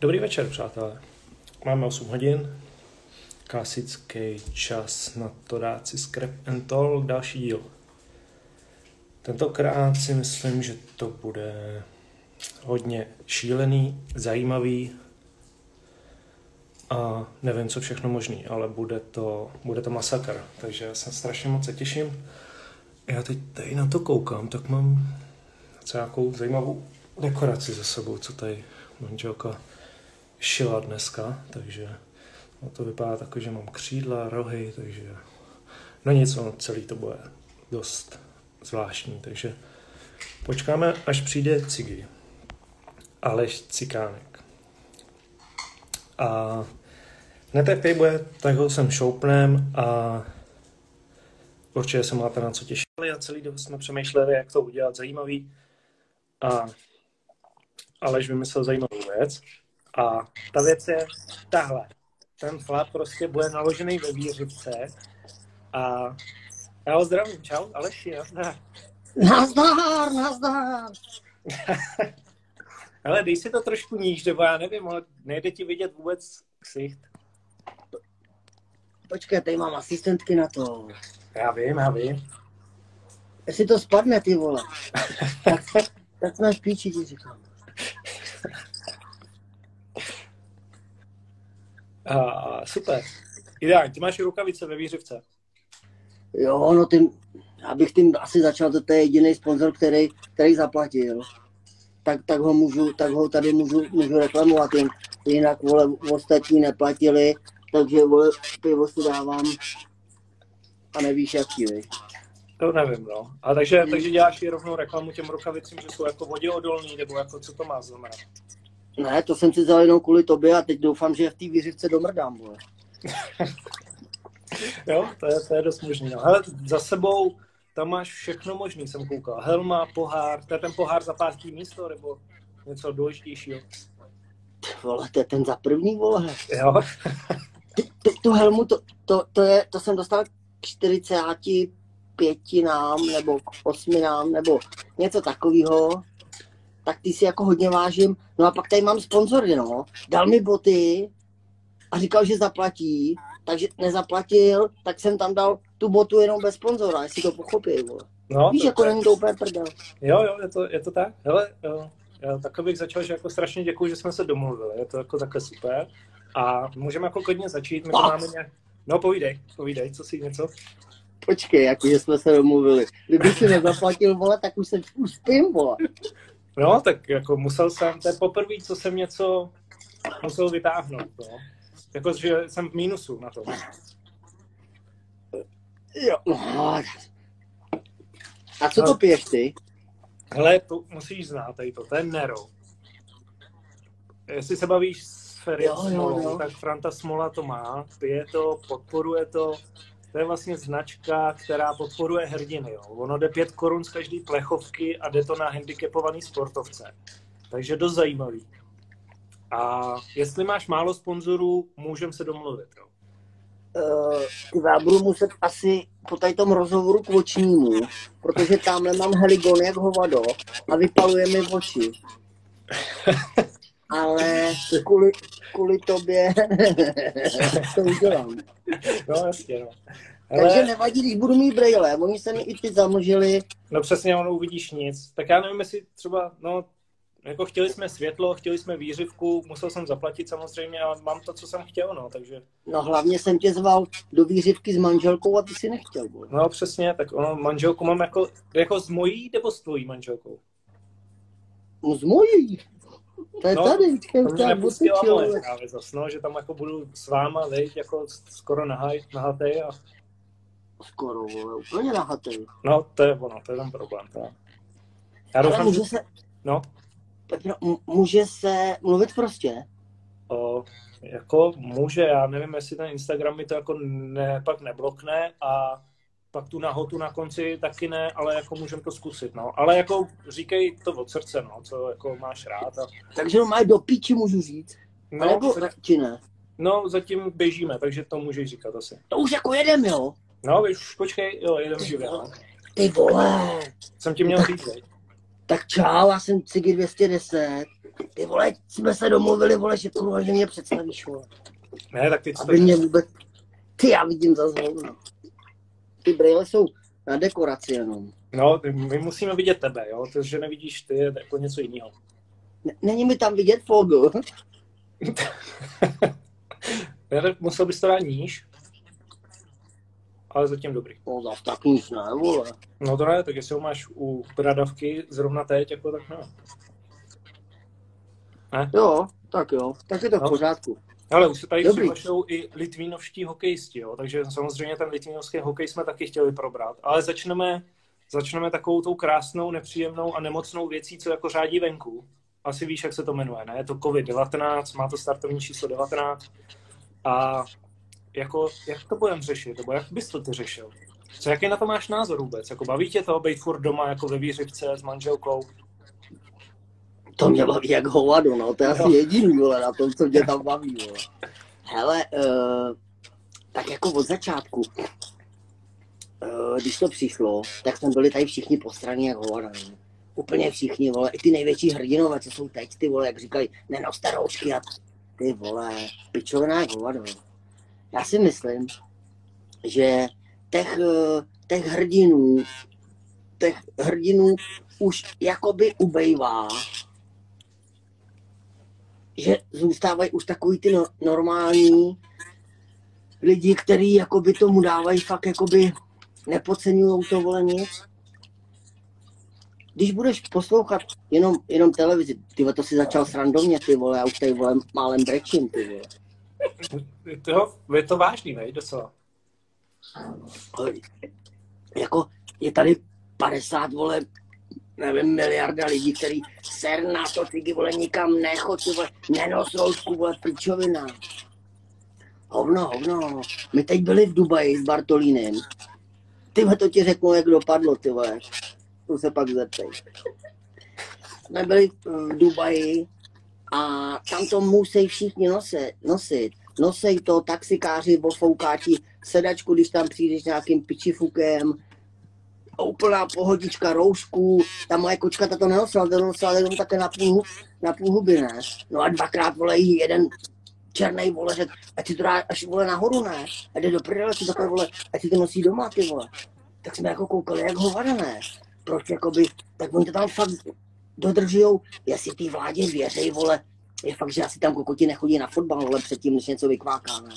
Dobrý večer, přátelé. Máme 8 hodin, klasický čas na to dát si Scrap and Talk, další díl. Tentokrát si myslím, že to bude hodně šílený, zajímavý a nevím, co všechno možný, ale bude to, bude to masakr, takže já se strašně moc se těším. Já teď tady na to koukám, tak mám nějakou zajímavou dekoraci za sebou, co tady manželka šila dneska, takže no to vypadá tak, že mám křídla, rohy, takže no nic, no, celý to bude dost zvláštní, takže počkáme, až přijde Cigy. Aleš Cikánek. A jak bude, tak ho sem šoupnem a určitě se máte na co těšit. A celý dobu jsme přemýšleli, jak to udělat zajímavý. A Aleš vymyslel zajímavou věc. A ta věc je tahle. Ten chlap prostě bude naložený ve výřivce a já ho zdravím. Čau, Aleši, nazdar. Nazdar, nazdar. Ale dej si to trošku níž, nebo já nevím, ale nejde ti vidět vůbec ksicht. Počkej, tady mám asistentky na to. Já vím, já vím. Jestli to spadne, ty vole. tak, tak jsme v píči, ti říkám. A, super. Ideálně, ty máš rukavice ve výřivce. Jo, no tím, abych tím asi začal, to je jediný sponzor, který, který zaplatil. Tak, tak, ho můžu, tak ho tady můžu, můžu reklamovat, jinak vole, ostatní neplatili, takže vole, pivo si dávám a nevíš jaký, vy. To nevím, no. A takže, takže děláš i rovnou reklamu těm rukavicím, že jsou jako voděodolný, nebo jako co to má znamenat? Ne, to jsem si vzal jenom kvůli tobě a teď doufám, že v té výřivce domrdám, vole. jo, to je, to je dost možný. No. Hele, za sebou tam máš všechno možný, jsem koukal. Helma, pohár, to je ten pohár za pátý místo, nebo něco důležitějšího? Vole, to je ten za první, vole. Jo. tu, tu helmu, to, to, to, je, to jsem dostal k 45 nám, nebo k 8 nám, nebo něco takového tak ty si jako hodně vážím. No a pak tady mám sponzory, no. Dal mi boty a říkal, že zaplatí, takže nezaplatil, tak jsem tam dal tu botu jenom bez sponzora, jestli to pochopí, vole. No, Víš, to, jako není to úplně prdel. Jo, jo, je to, je to tak. Hele, jo, já tak bych začal, že jako strašně děkuji, že jsme se domluvili, je to jako takhle super. A můžeme jako klidně začít, my to máme nějak... No povídej, povídej, co si něco? Počkej, jako že jsme se domluvili. Kdyby si nezaplatil, vole, tak už jsem už spím, vole. No, tak jako musel jsem, to je poprvé, co jsem něco musel vytáhnout, no. Jako, že jsem v mínusu na to. Jo. A co to piješ ty? Hele, to musíš znát, tady to, to je Nero. Jestli se bavíš s Ferry Smolou, tak Franta Smola to má, pije to, podporuje to, to je vlastně značka, která podporuje hrdiny. Jo. Ono jde 5 korun z každé plechovky a jde to na handicapovaný sportovce. Takže dost zajímavý. A jestli máš málo sponzorů, můžeme se domluvit. Jo. Uh, já budu muset asi po tady tom rozhovoru k očnímu, protože tamhle mám heligon jak hovado a vypaluje mi oči. Ale kvůli, kvůli tobě to udělám. No jasně, no. Ale... Takže nevadí, když budu mít brejle, oni se mi i ty zamlžili. No přesně, ono uvidíš nic. Tak já nevím, jestli třeba, no, jako chtěli jsme světlo, chtěli jsme výřivku, musel jsem zaplatit samozřejmě, ale mám to, co jsem chtěl, no, takže... No hlavně jsem tě zval do výřivky s manželkou a ty si nechtěl, bo. No přesně, tak ono, manželku mám jako, jako s mojí nebo s tvojí manželkou? No s mojí. To je no, tady, nepustila moje právě zas, no, že tam jako budu s váma, veď, jako skoro nahaj, nahatej a skoro, vole, úplně nahatý. No, to je ono, to je ten problém. To. Já doufám, může se, no? Petro, může se mluvit prostě? O, jako může, já nevím, jestli ten Instagram mi to jako ne, pak neblokne a pak tu nahotu na konci taky ne, ale jako můžem to zkusit, no. Ale jako říkej to od srdce, no, co jako máš rád. A... Takže no mají do píči, můžu říct. No, nebo, či ne? No, zatím běžíme, takže to můžeš říkat asi. To už jako jedem, jo? No, už počkej, jo, jedem živě. No. Ty vole. Jsem ti měl říct? Tak čau, já jsem Cigi 210. Ty vole, jsme se domluvili, vole, že kurva, že mě představíš, vole. Ne, tak ty co Aby mě vůbec... Ty, já vidím za zvolno. Ty brýle jsou na dekoraci jenom. No, my musíme vidět tebe, jo? To, že nevidíš ty, je jako něco jiného. Není mi tam vidět. Ne, tak Musel bys to dát níž, ale zatím dobrý. No zas tak nic ne, vole. No to ne, tak jestli ho máš u bradavky zrovna teď, jako tak ne. Jo, tak jo, tak je to v No. pořádku. Ale už se tady Dobrý. přihlašují i litvínovští hokejisti, jo? takže samozřejmě ten litvínovský hokej jsme taky chtěli probrat. Ale začneme, začneme takovou tou krásnou, nepříjemnou a nemocnou věcí, co jako řádí venku. Asi víš, jak se to jmenuje, ne? Je to COVID-19, má to startovní číslo 19. A jako, jak to budeme řešit, nebo jak bys to ty řešil? Co, jaký na to máš názor vůbec? Jako baví tě to být furt doma jako ve výřivce s manželkou? To mě baví jak hovado, no, to je asi Jo. jediný, vole, na tom, co mě tam baví, vole. Hele, uh, tak jako od začátku, uh, když to přišlo, tak jsme byli tady všichni postraní jak hovada, no. Úplně všichni, vole, i ty největší hrdinové, co jsou teď, ty vole, jak říkají, nenoste roušky a ty vole, pičovina jak hovado. Já si myslím, že těch, eh, těch hrdinů, těch hrdinů už jakoby ubejvá, že zůstávají už takový ty no, normální lidi, kteří jakoby tomu dávají fakt jakoby nepodceňují to vole nic. Když budeš poslouchat jenom, jenom televizi, ty to si začal srandovně, ty vole, já už tady vole málem brečím, ty vole. Jo, je to vážný, vej, docela. Jako je tady 50, vole, nevím, miliarda lidí, který ser na to, ty vole, nikam nechod, ty vole, nenos roušku, vole, pičovina. Hovno, hovno. My teď byli v Dubaji s Bartolínem. Ty to ti řeknu, jak dopadlo, ty vole. Tu se pak zeptej. Jsme byli v Dubaji a tam to musí všichni nosit. nosit. Nosej to, taxikáři, bofoukáči, sedačku, když tam přijdeš nějakým pičifukem, úplná pohodička, roušku, ta moje kočka ta to nenosila, to nosila jenom také na půl, na půl huby, ne? No a dvakrát, vole, jí jeden černý vole, řekl, ať si to dá až, vole, nahoru, ne? A jde do prdele, si takhle, vole, ať si to nosí doma, ty vole. Tak jsme jako koukali, jak hovada, ne? Proč, jakoby, tak oni to tam fakt dodržujou, jestli ty vládě věřej, vole, je fakt, že asi tam kokoti nechodí na fotbal, vole, předtím, než něco vykváká, ne?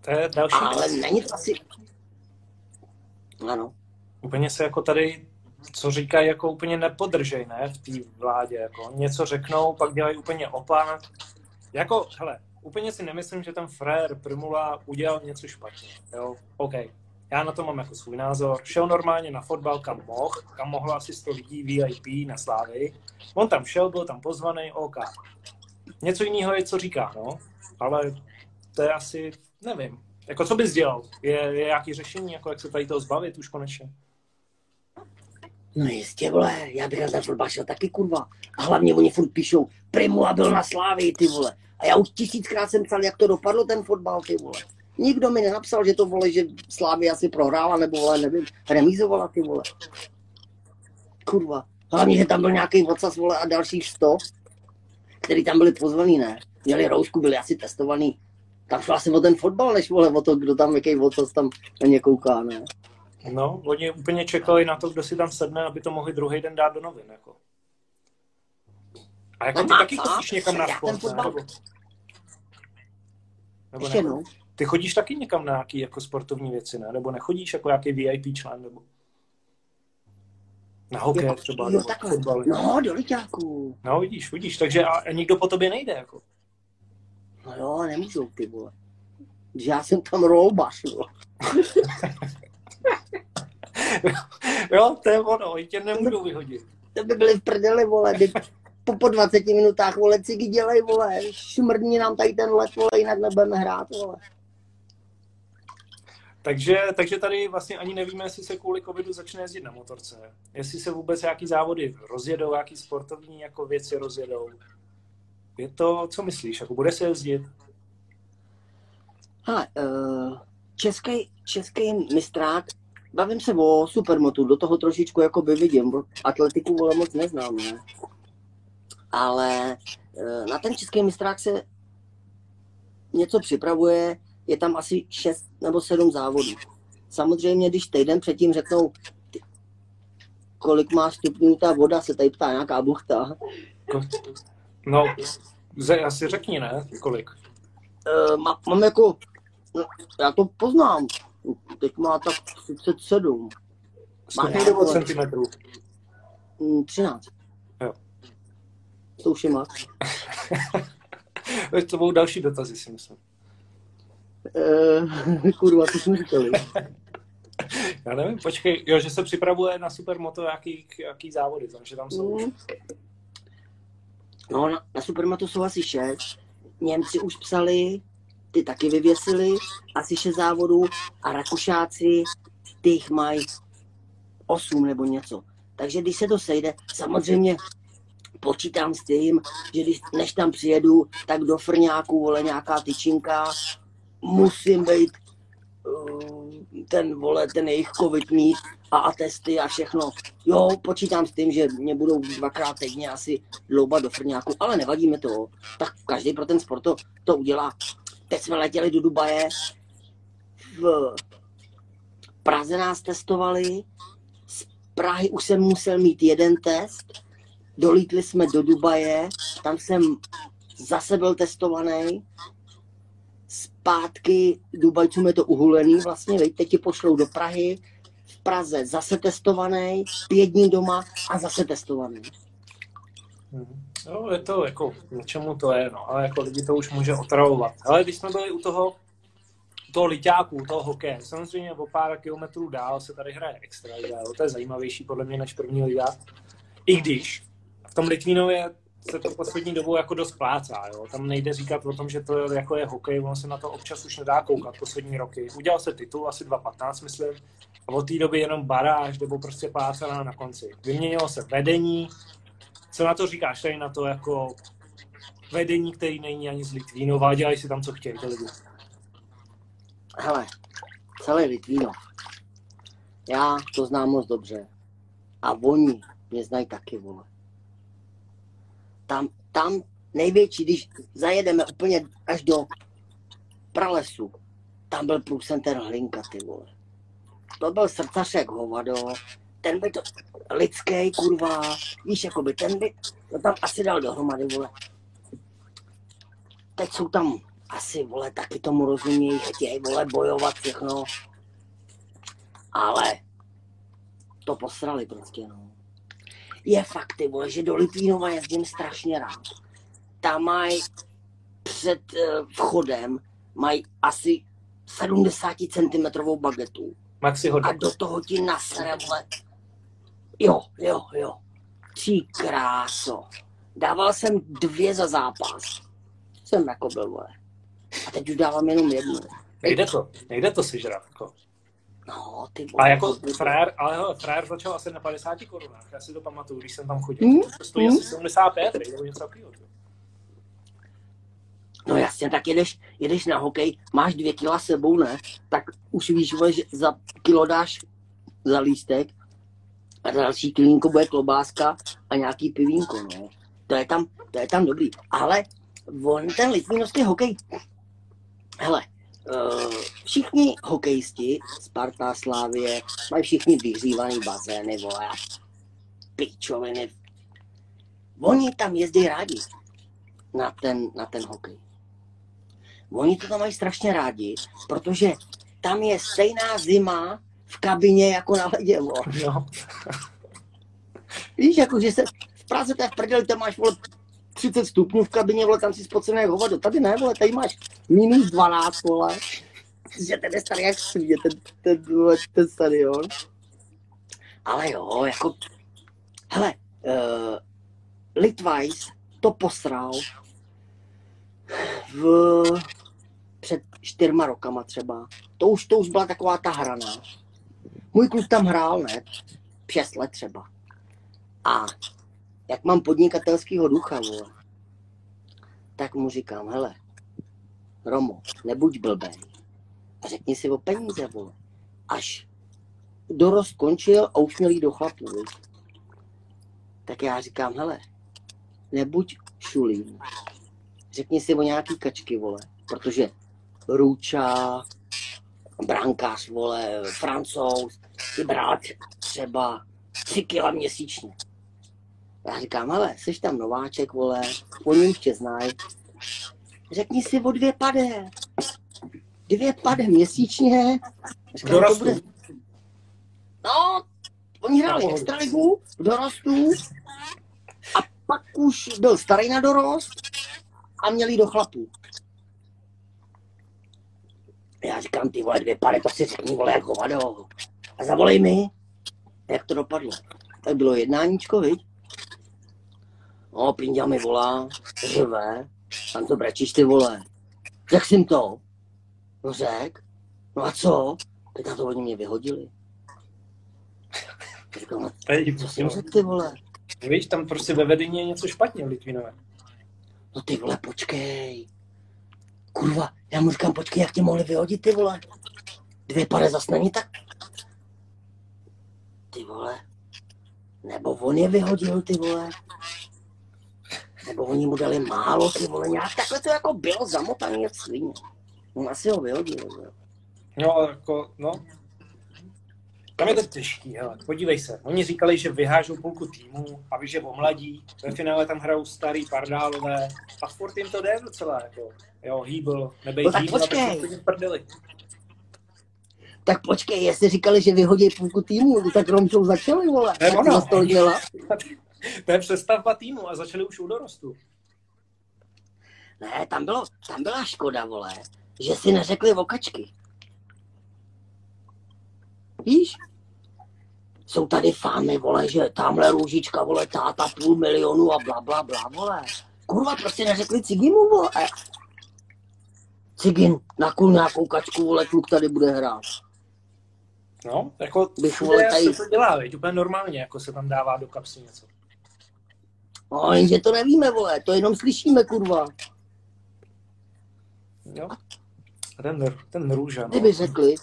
To je další Ale není to asi... Ano. Úplně se jako tady, co říkají, jako úplně nepodržej, ne, v té vládě, jako něco řeknou, pak dělají úplně opak. Jako, hele, úplně si nemyslím, že ten frér Primula udělal něco špatně, jo, OK. Já na to mám jako svůj názor. Šel normálně na fotbal, kam mohl, kam mohlo asi 100 lidí VIP na Slávy. On tam šel, byl tam pozvaný, OK. Něco jiného je, co říká, no. Ale to je asi, nevím. Jako co bys dělal? Je, je nějaký řešení, jako jak se tady toho zbavit už konečně? No jistě, vole, já bych na ten fotbal šel taky, kurva. A hlavně oni furt píšou, Primula byl na Slávii, ty vole. A já už tisíckrát jsem psal, jak to dopadlo ten fotbal, ty vole. Nikdo mi nenapsal, že to vole, že Slávia asi prohrála, nebo vole, nevím, remízovala, ty vole. Kurva. Hlavně, že tam byl nějaký vocas, vole, a dalších sto, který tam byli pozvaný, ne? Měli roušku, byli asi testovaný. Tam šlo asi o ten fotbal, než vole, o to, kdo tam, jaký vocas tam na ně kouká, ne? No, oni úplně čekali na to, kdo si tam sedne, aby to mohli druhý den dát do novin. Jako. A jako No ty taky chodíš někam na sport, ne? fotbal- Nebo, nebo ne? jednou. Ty chodíš taky někam na nějaký jako sportovní věci, ne? Nebo nechodíš jako nějaký VIP člen, nebo na hokej Jo, třeba, jo, nebo takhle. fotbal. No, do liťáků. No, vidíš, vidíš, takže a, a nikdo po tobě nejde, jako. No jo, nemůžou ty vole. Já jsem tam rolbaš, jo. Jo, to je ono, oni tě nemůžou vyhodit. To by byli v prdeli, vole, kdy po, po 20 minutách, vole, cigy dělej, vole, šmrdni nám tady ten let, vole, jinak nebudeme hrát, vole. Takže, takže tady vlastně ani nevíme, jestli se kvůli covidu začne jezdit na motorce. Jestli se vůbec nějaký závody rozjedou, nějaký sportovní jako věci rozjedou. Je to, co myslíš, jako bude se jezdit? Hele, český, český mistrák, bavím se o supermotu, do toho trošičku jako by vidím, bo atletiku, vole, moc neznám, ne. ale eh, na ten český mistrák se něco připravuje, je tam asi 6 nebo 7 závodů. Samozřejmě, když týden předtím řeknou, ty, kolik má stupňů ta voda, se tady ptá nějaká buchta. No, asi řekni, ne? Kolik? E, má, mám jako, já to poznám, teď má tak 37. Stupňů nebo centimetrů? 13. Mm, jo. To už je max. to budou další dotazy, si myslím. Uh, kurva, co jsme říkali? Já nevím, počkej, jo, že se připravuje na supermoto, jaký, jaký závody, tam, že tam jsou. Mm. No, na, na supermoto jsou asi šest. Němci už psali, ty taky vyvěsili, asi šest závodů a Rakušáci, ty jich mají osm nebo něco. Takže když se to sejde, samozřejmě počítám s tím, že když, než tam přijedu, tak do Frňáku, vole, nějaká tyčinka, musím být uh, ten, vole, ten jejich covid mít a atesty a všechno. Jo, počítám s tím, že mě budou dvakrát týdně asi loubat do Frňáku, ale nevadí mi to. Tak každý pro ten sport to, to udělá. Teď jsme letěli do Dubaje, v Praze nás testovali, z Prahy už jsem musel mít jeden test, dolítli jsme do Dubaje, tam jsem zase byl testovaný, zpátky Dubajcům je to uhulený vlastně, veď, teď ti pošlou do Prahy, Praze zase testovaný, pět dní doma a zase testovaný. Hmm. No, je to jako, něčemu to je, no, ale jako lidi to už může otravovat. Ale když jsme byli u toho, u toho liťáku, u toho hokeje, samozřejmě o pár kilometrů dál se tady hraje extra liga, to je zajímavější podle mě než první liga. I když v tom Litvínově se to poslední dobou jako dost plácá. Jo? Tam nejde říkat o tom, že to jako je hokej, ono se na to občas už nedá koukat poslední roky. Udělal se titul asi 2.15, myslím, a od té doby jenom baráž nebo prostě plácaná na konci. Vyměnilo se vedení, co na to říkáš tady na to jako vedení, který není ani z Litvínova, dělají si tam, co chtějí ty lidi. Hele, celý Litvínov. Já to znám moc dobře. A oni mě znají taky, vole tam, tam největší, když zajedeme úplně až do pralesu, tam byl průcenter hlinka, ty vole. To byl srdcařek hovado, ten by to, lidský kurva, víš, jakoby, ten by to tam asi dal dohromady, vole. Teď jsou tam asi, vole, taky tomu rozumějí, chtějí, vole, bojovat všechno. Ale to posrali prostě, no je fakt, ty vole, že do Litvínova jezdím strašně rád. Tam mají před uh, vchodem mají asi 70 cm bagetu. Maxi A do toho ti nasere, vole. Jo, jo, jo. Tří kráso. Dával jsem dvě za zápas. Jsem jako byl, vole. A teď už dávám jenom jednu. Nejde to, nejde to si žrat, jako. No, ty vole, A jako frajer, ale hele, frajer začal asi na 50 korunách, já si to pamatuju, když jsem tam chodil. Mm? To stojí mm? asi 75, nebo něco takového. No jasně, tak jedeš, jedeš na hokej, máš dvě kila sebou, ne? Tak už víš, že za kilo dáš za lístek a další kilínko bude klobáska a nějaký pivínko, no. To je tam, to je tam dobrý. Ale on ten litvínovský hokej, hele, všichni hokejisti, Sparta, Slávě, mají všichni vyhřívaný bazény, vole, pičoviny. Oni tam jezdí rádi na ten, na ten hokej. Oni to tam mají strašně rádi, protože tam je stejná zima v kabině jako na ledě, vole. No. Víš, jako, že se v Praze to je v prdeli, tam máš, vole, 30 stupňů v kabině, vole, tam si spocený jak hovado. Tady ne, vole, tady máš minus 12, vole. Že ten je starý jak svět, ten, ten, vole, ten stadion. Ale jo, jako, hele, uh, Litvajs to posral v, před čtyřma rokama třeba. To už, to už byla taková ta hrana. Můj kluk tam hrál, ne? Šest let třeba. A jak mám podnikatelského ducha, vole, tak mu říkám, hele, Romo, nebuď blbej a řekni si o peníze, vole. Až dorost končil a už měl jít do chlapů. Tak já říkám, hele, nebuď šulín. Řekni si o nějaký kačky, vole, protože Růča, brankář, vole, francouz, ty brát třeba tři kila měsíčně. Já říkám, ale jsi tam nováček, vole, oni už tě znají. Řekni si o dvě pade. Dvě pade měsíčně. Říkám, to Dorostu. bude... No, oni hráli extraligu, v dorostu a pak už byl starý na dorost a měli do chlapů. Já říkám, ty vole, dvě pady, to si řekni, vole, jako vado. A zavolej mi, jak to dopadlo. Tak bylo jednáníčko, viď? No, Prinďa mi volá, řve, tam to brečíš ty vole. Řekl jsem to. No řek. No a co? Teď na to oni mě vyhodili. Říkám, co jsem řekl ty vole? Víš, tam prostě ve vedení je něco špatně v Litvinové. No ty vole, počkej. Kurva, já mu říkám, počkej, jak tě mohli vyhodit, ty vole. Dvě pade zas není tak. Ty vole. Nebo on je vyhodil, ty vole. Nebo oni mu dali málo, ty vole. Nějak takhle to jako bylo zamotaný jak svině. On asi ho vyhodil, jo. No, jako, no. Tam je to těžký, hele. Podívej se. Oni říkali, že vyhážou půlku týmu a víš, že omladí. Ve finále tam hrajou starý pardálové. A furt jim to jde docela, jako. Jo, hýbl, nebej No tak hýbl, počkej. aby prdeli. Tak počkej, jestli říkali, že vyhodí půlku týmu, tak Romčou začali, vole. Ne, ono. to z toho dělá. To je přestavba týmu a začali už u dorostu. Ne, tam, bylo, tam byla škoda, vole, že si neřekli vokačky. Víš? Jsou tady fámy, vole, že tamhle růžička, vole, táta půl milionu a bla, bla, bla, vole. Kurva, prostě neřekli Ciginu, vole. Cigin, nakul nějakou kačku, vole, kluk tady bude hrát. No, jako Bych vole tady- se to dělá, veď, úplně normálně, jako se tam dává do kapsy něco. No, jenže to nevíme, vole, to jenom slyšíme, kurva. Jo? A ten, ten růža, no. Kdyby řekli,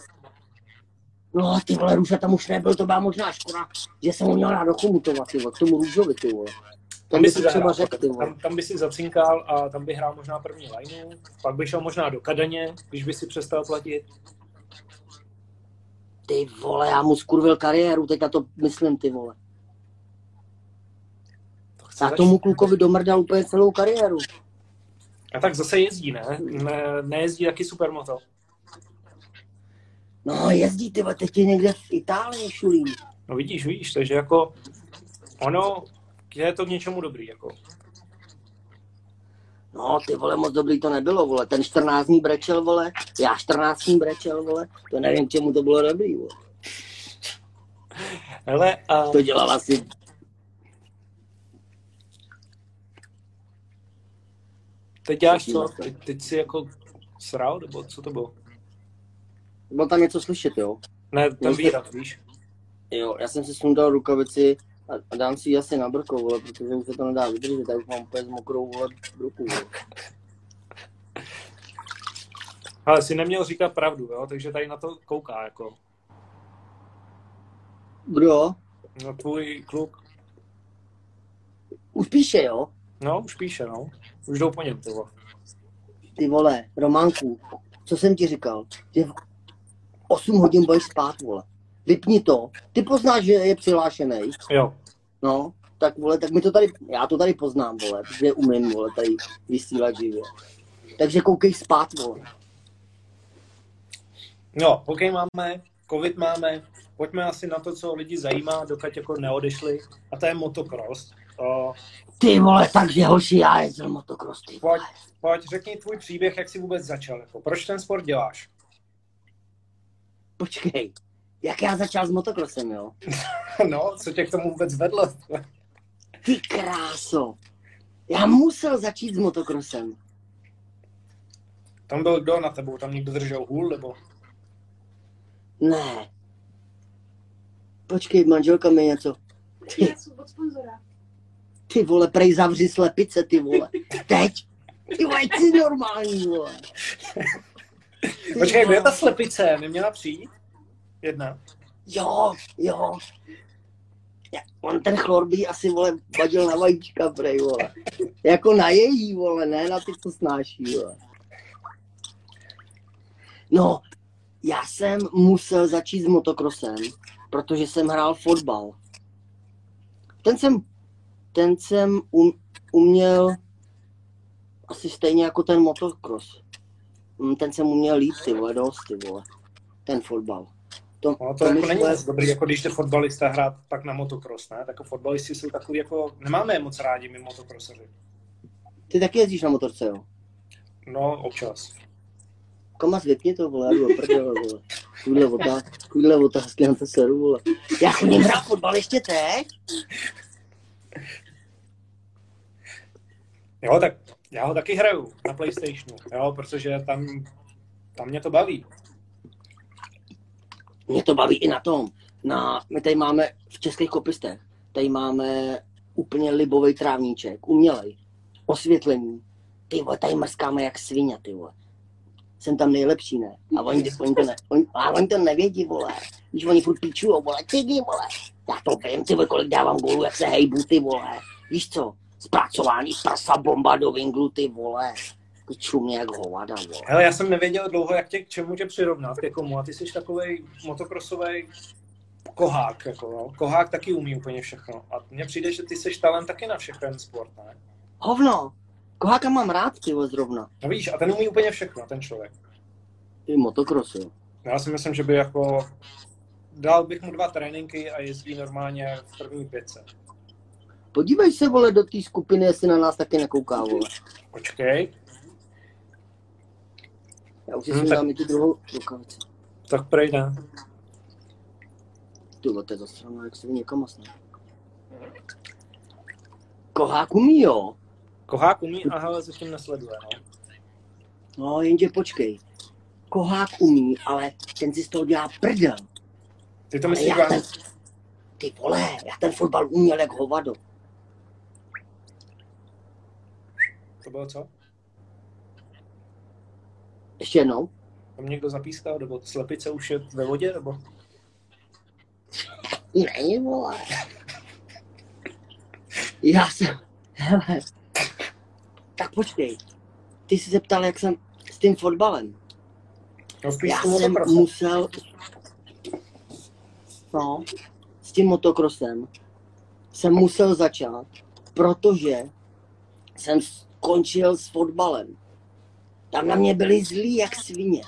no ty vole, Růža tam už nebyl, to byla možná škoda, že jsem ho měl rád dochomutovat, ty vole, k tomu Růžovi, ty vole. Tam by si třeba řekl, ty vole. tam, tam by si zacinkal a tam by hrál možná první lineu, pak by šel možná do Kadaně, když by si přestal platit. Ty vole, já mu skurvil kariéru, teďka to myslím, ty vole. Já tomu klukovi domrdal úplně celou kariéru. A tak zase jezdí, ne? ne nejezdí taky supermoto. No jezdí, ty teď je někde v Itálii šulí. No vidíš, vidíš, takže jako ono je to k něčemu dobrý, jako. No ty vole, moc dobrý to nebylo, vole. Ten 14 dní brečel, vole. Já 14 dní brečel, vole. To nevím, k čemu to bylo dobrý, vole. Hele, a To dělal asi teď děláš co? Teď, teď si jako sral, nebo co to bylo? Bylo tam něco slyšet, jo? Ne, ten výraz, víš? Jo, já jsem si sundal rukavici a, a dám si ji asi na brko, vole, protože už se to nedá vydržet, já už mám úplně mokrou, vole, ruku, vole. Ale jsi neměl říkat pravdu, jo? Takže tady na to kouká, jako. Kdo? No tvůj kluk. Už píše, jo? No, už píše, no. Už jdou po něm, ty vole. Ty vole, Románku, co jsem ti říkal? Že v 8 hodin budeš spát, vole. Vypni to. Ty poznáš, že je přihlášený. Jo. No, tak vole, tak mi to tady, já to tady poznám, vole, protože umím, vole, tady vysílat živě. Takže koukej spát, vole. No, hokej máme, covid máme, pojďme asi na to, co lidi zajímá, dokud jako neodešli, a to je motocross. Ty vole, takže hoši, já jezdil motocross, ty pojď, vole. pojď, řekni tvůj příběh, jak jsi vůbec začal, jako, proč ten sport děláš? Počkej, jak já začal s motocrossem, jo? No, co tě k tomu vůbec vedlo? Ty kráso. Já musel začít s motocrossem. Tam byl kdo na tebou, tam někdo držel hůl, nebo? Ne. Počkej, manželka mi něco. Ty, Já jsem od sponzora. Ty vole, prej zavři slepice, ty vole. Teď. Ty vole, jsi normální, vole. Ty Počkej, kde ta slepice? Neměla přijít? Jedna. Jo, jo. on ten chlor by asi, vole, vadil na vajíčka, prej, vole. Jako na její, vole, ne na ty, co snáší, vole. No, já jsem musel začít s motokrosem, protože jsem hrál fotbal. Ten jsem, ten jsem um, uměl asi stejně jako ten motocross. Mm, Ten jsem uměl líp, ty vole, dost, ty vole. Ten fotbal. To, No, to, jako mi není moc dobrý, jako když jde fotbalista hrát pak na motocross, ne? Tak jako fotbalisti jsou takový jako, nemáme je moc rádi my motocrosseři. Ty taky jezdíš na motorce, jo? No, občas. Komas, vypni to, vole, já prdele, vole. Takovýhle otázky, takovýhle otázky na to seru, vole. Já chodím hrát fotbal ještě teď? Jo, tak já ho taky hraju na Playstationu, jo, protože tam, tam mě to baví. Mě to baví i na tom. Na, my tady máme v českých kopistech, tady máme úplně libový trávníček, umělej, osvětlení. Ty vole, tady mrskáme jak svině, ty vole. Jsem tam nejlepší, ne? A oni, oni, to, ne, oni, a oni to nevědí, vole. Když oni furt píčujou, vole, tygy, vole. Já to vím, ty vole, kolik dávám gólů, jak se hejbu, ty vole. Víš co? Zpracování prasa bomba do vinglu, ty vole. Ty čumě jak hovada, vole. Hele, já jsem nevěděl dlouho, jak tě, k čemu tě přirovnat, ke komu, a ty jsi takový motokrosový kohák, jako, no. Kohák taky umí úplně všechno. A mně přijde, že ty jsi talent taky na všechny sport, ne? Hovno. Koháka mám rád, ty zrovna. No víš, a ten umí úplně všechno, ten člověk. Ty motokros, jo. Já si myslím, že by jako dal bych mu dva tréninky a jezdí normálně v první pětce. Podívej se, vole, do té skupiny, jestli na nás taky nekouká, vole. Počkej, Já už si Hmm, dám i tu druhou rukavici. tak prejde. Ty vole, to je zase jak se někam masne. Kohák umí, jo. Kohák umí a hele, zatím nesleduje, no. No, jenže počkej. Kohák umí, ale ten si z toho dělá prdel. Ty to myslíš já vážně? ten, ty vole, já ten fotbal uměl jak hovado. To bylo co? Ještě jednou. Tam někdo zapískal, nebo slepice už je ve vodě, nebo? Ne, vole. Já jsem, hele. Tak počkej. Ty jsi se ptal, jak jsem s tím fotbalem. No Já jsem motokrosem. musel, no, s tím motokrosem jsem musel začát, protože jsem skončil s fotbalem. Tam na mě byli zlí jak svině.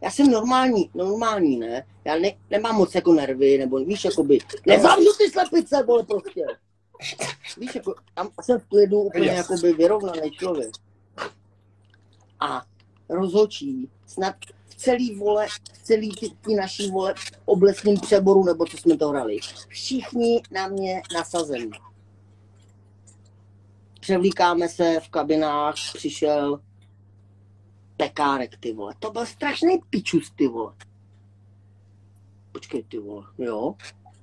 Já jsem normální, normální, ne? Já ne, nemám moc jako nervy, nebo víš, jakoby, nezavřu ty slepice, vole, prostě. Víš, jako, tam jsem v klidu úplně Yes. jakoby vyrovnaný člověk. A rozhočí snad v celý vole, v celý ty, ty naší vole oblesním přeboru, nebo co jsme to hrali. Všichni na mě nasazení. Převlíkáme se v kabinách, přišel pekárek, ty vole. To byl strašný pičus, ty vole. Počkej, ty vole, jo?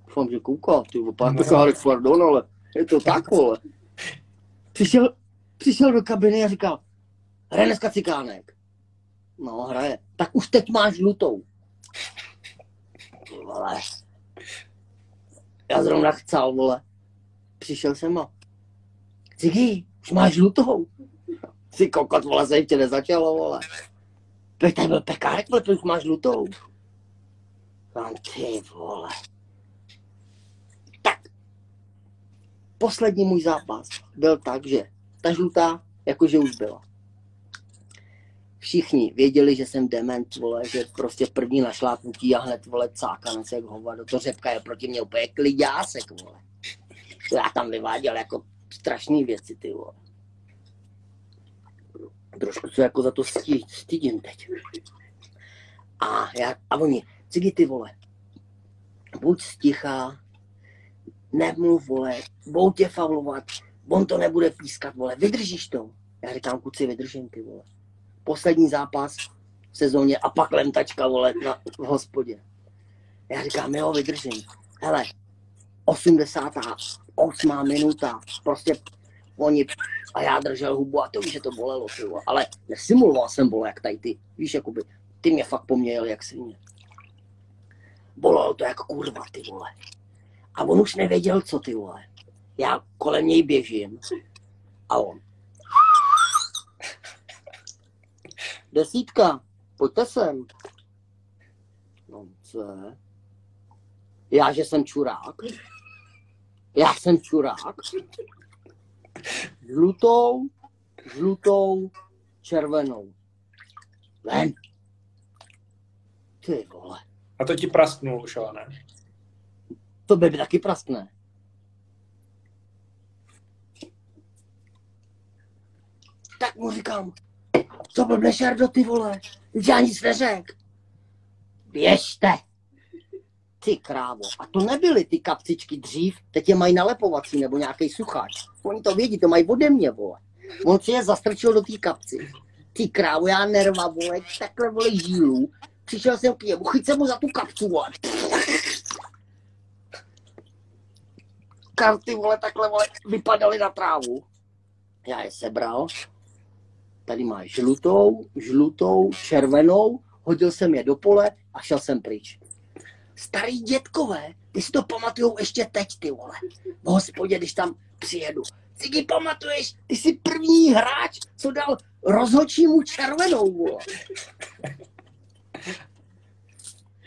Doufám, že kouká, ty vole, pán No. pekárek, pardon, ale je to tak, vole. Přišel, přišel do kabiny a říkal, hraje dneska cikánek. No, hraje. Tak už teď máš žlutou. Ty vole. Já zrovna chcel, vole. Přišel jsem a... Cigi, už máš žlutou. Si kokot, vole, se ještě nezačalo, vole. Teď tady byl pekárek, vole, to už máš žlutou. Mám ty vole. Tak. Poslední můj zápas byl tak, že ta žlutá, jakože už byla. Všichni věděli, že jsem dement, vole, že prostě první našlápnutí a hned, vole, cákanec jak hovado. To řepka je proti mě úplně klidásek, vole. Já tam vyváděl jako strašné věci, ty vole. Trošku se jako za to stydím teď. A, já, a oni, cigy ty vole, buď sticha, nemluv, vole, budou tě faulovat, on to nebude pískat, vole, vydržíš to. Já říkám, kuci, vydržím, ty vole. Poslední zápas v sezóně a pak lentačka, vole, na, v hospodě. Já říkám, jo, vydržím. Hele, 88. minuta, prostě oni, a já držel hubu a to víš, že to bolelo, ty vole. ale nesimuloval jsem bolo jak tady ty, víš, jakoby, ty mě fakt poměl jak svině. Bolelo to jako kurva, ty vole. A on už nevěděl, co ty vole. Já kolem něj běžím. A on. Desítka, pojďte sem. No, co je? Já, že jsem čurák? Já jsem čurák? Žlutou, žlutou, červenou. Ven. Ty vole. A to ti prasknul už, ale ne? To by taky praskne. Tak mu říkám, co blbneš, Jardo, ty vole? Já nic neřek. Běžte. Ty krávo. A to nebyly ty kapcičky dřív, teď je mají nalepovací nebo nějaký sucháč. Oni to vědí, to mají ode mě, vole. On si je zastrčil do té kapci. Ty krávo, já nerva, vole, takhle, vole, žílu. Přišel jsem k němu, chyť se mu za tu kapcu, vole. Karty, vole, takhle, vole, vypadaly na trávu. Já je sebral. Tady máš žlutou, žlutou, červenou, hodil jsem je do pole a šel jsem pryč. Starý dětkové, ty si to pamatujou ještě teď, ty vole. V hospodě, když tam přijedu. Ty ti pamatuješ, ty jsi první hráč, co dal rozhodčímu červenou, vole.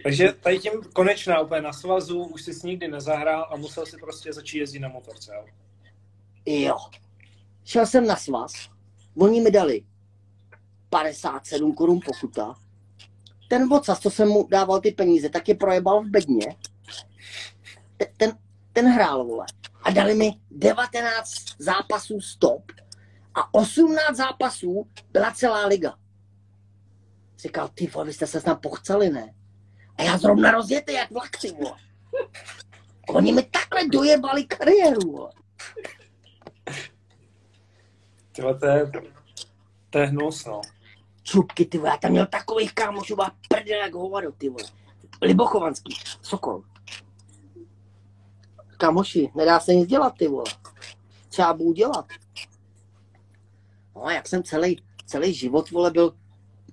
Takže tady tím konečná úplně na svazu, už jsi nikdy nezahrál a musel si prostě začít jezdit na motorce, jo? Jo. Šel jsem na svaz, oni mi dali 57 korun pokuta. Ten vocas, co jsem mu dával ty peníze, tak je projebal v bedně. Ten, ten, ten hrál, vole. A dali mi 19 zápasů stop a 18 zápasů byla celá liga. Říkal, ty vole, vy jste se snad pochceli, ne? A já zrovna rozjetý jak vlak, ty vole. Oni mi takhle dojebali kariéru, vole. Tyhle, to je, to je hnus, no. Čupky, ty vole. Já tam měl takových kámošů, a prdel jak hovado, ty vole. Libochovanský, Sokol. Kamoši, nedá se nic dělat, ty vole. Třeba budu dělat. No a jak jsem celý, celý život, vole, byl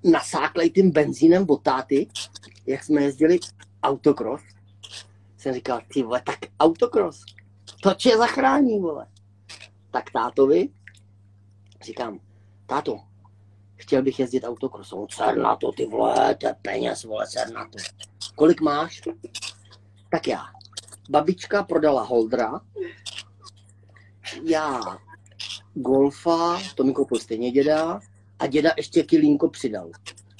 nasáklej tím benzínem od táty, jak jsme jezdili autokros, jsem říkal, ty vole, tak autokros, to tě zachrání, vole. Tak tátovi říkám, táto, chtěl bych jezdit autokros. On, ser na to, ty vole, to je peněz, vole, ser na to. Kolik máš? Tak já. Babička prodala Holdra, já Golfa, to mi koupil stejně děda, a děda ještě kilínko přidal.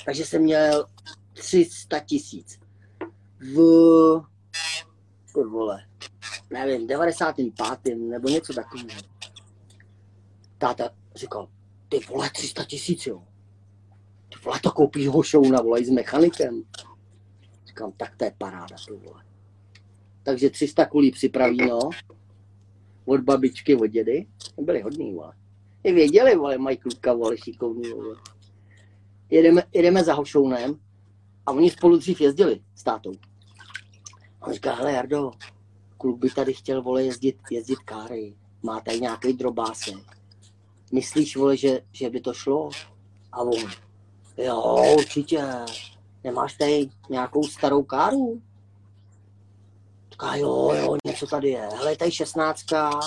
Takže jsem měl 300 tisíc. V, vole, nevím, 95. nebo něco takového. Táta říkal, ty vole, 300 tisíc, jo. Ty vole, to koupíš hošouna, vole, i s mechanikem. Říkám, tak to je paráda, ty vole. Takže 300 kulí připraví, no. Od babičky, od dědy. Byli hodný, vole. I věděli, vole, mají kluka, vole, šikovný, vole. Jedeme, jedeme za hošounem a oni spolu dřív jezdili s tátou. A on říká, hele Jardo, kluk by tady chtěl, vole, jezdit, jezdit káry. Má tady nějaký drobásek. Myslíš, vole, že, že by to šlo? A on, jo, určitě. Nemáš tady nějakou starou káru? Říká, jo, jo, něco tady je. Hele, tady šestnáctka.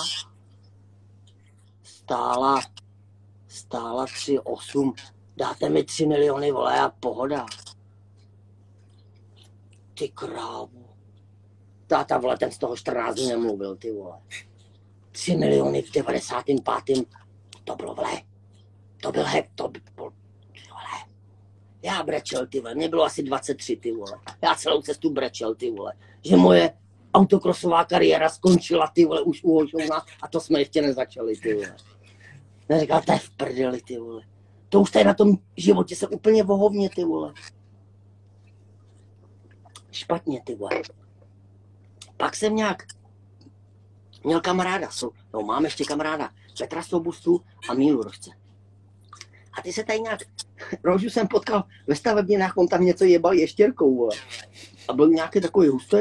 Stála, stála 3,8. Dáte mi 3 miliony, vole, a pohoda. Ty krávu. Táta, vole, ten z toho 14 dní nemluvil, ty vole. 3 miliony v 95. To bylo, vole, to byl hek, to by, byl. Já brečel, ty vole, mě bylo asi 23, ty vole. Já celou cestu brečel, ty vole. Že moje autokrosová kariéra skončila, ty vole, už u Hošouna a to jsme ještě nezačali, ty vole. Neříkal, to je v prdeli, ty vole. To už tady na tom životě se úplně vohovně, ty vole. Špatně, ty vole. Pak jsem nějak měl kamaráda, no mám ještě kamaráda, Petra Sobustu a Mílu Rožce. A ty se tady nějak, Rožu jsem potkal ve stavebninách, on tam něco jebal ještěrkou, vole. A byl nějaký takový hustý.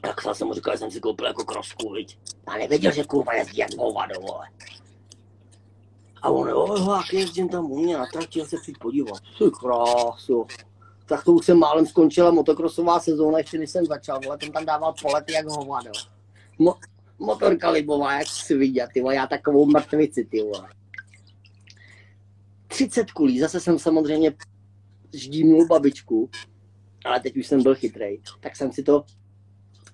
Tak jsem mu říkal, že jsem si koupil jako krosku, viď. Já nevěděl, že kurva jezdí jak hovado, vole. A on, jo, jak jezdím tam u mě na trati, se přijď podívat. Ty krásu. Tak to už jsem málem skončila motokrosová sezóna, ještě než jsem začal, vole, ten tam dával polety jak hovado. Mo- motorka libová, jak svině, ty vole, já takovou mrtvici, ty vole. 30 kulí, zase jsem samozřejmě ždímnul babičku, ale teď už jsem byl chytrej, tak jsem si to,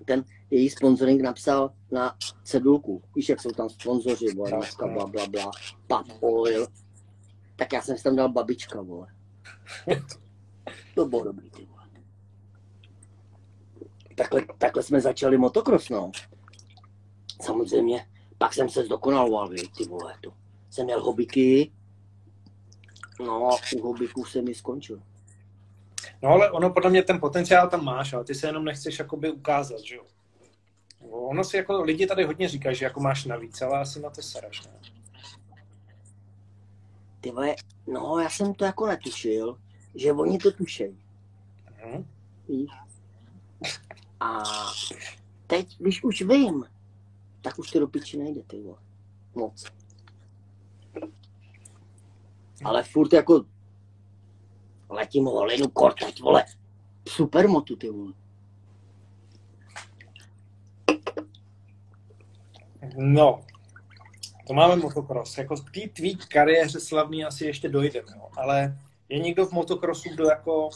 ten její sponsoring napsal na cedulku. Víš, jak jsou tam sponzoři, vole, dneska bla, bla, bla, pap oil. Tak já jsem si tam dal babička, vole. To bylo dobrý, ty vole. Takhle, takhle jsme začali motocross, no. Samozřejmě, pak jsem se zdokonaloval, ty vole, to. Jsem měl hobbyky, no a u hobbyků jsem mi skončil. No ale ono podle mě ten potenciál tam máš, ale ty se jenom nechceš jakoby ukázat, že jo? Ono si jako lidi tady hodně říkají, že jako máš navíc, ale asi na to sereš, ne? Ty vole, no já jsem to jako netušil, že oni to tušejí. Mhm. Víš? A teď, když už vím, tak už to do piči nejde, ty vole. Moc. Ale furt jako letím holinu kortať, vole. Supermotu, ty vole. No, to máme motocross. Jako k té tvý kariéře slavný asi ještě dojdeme, jo. ale je někdo v motocrossu, kdo jako,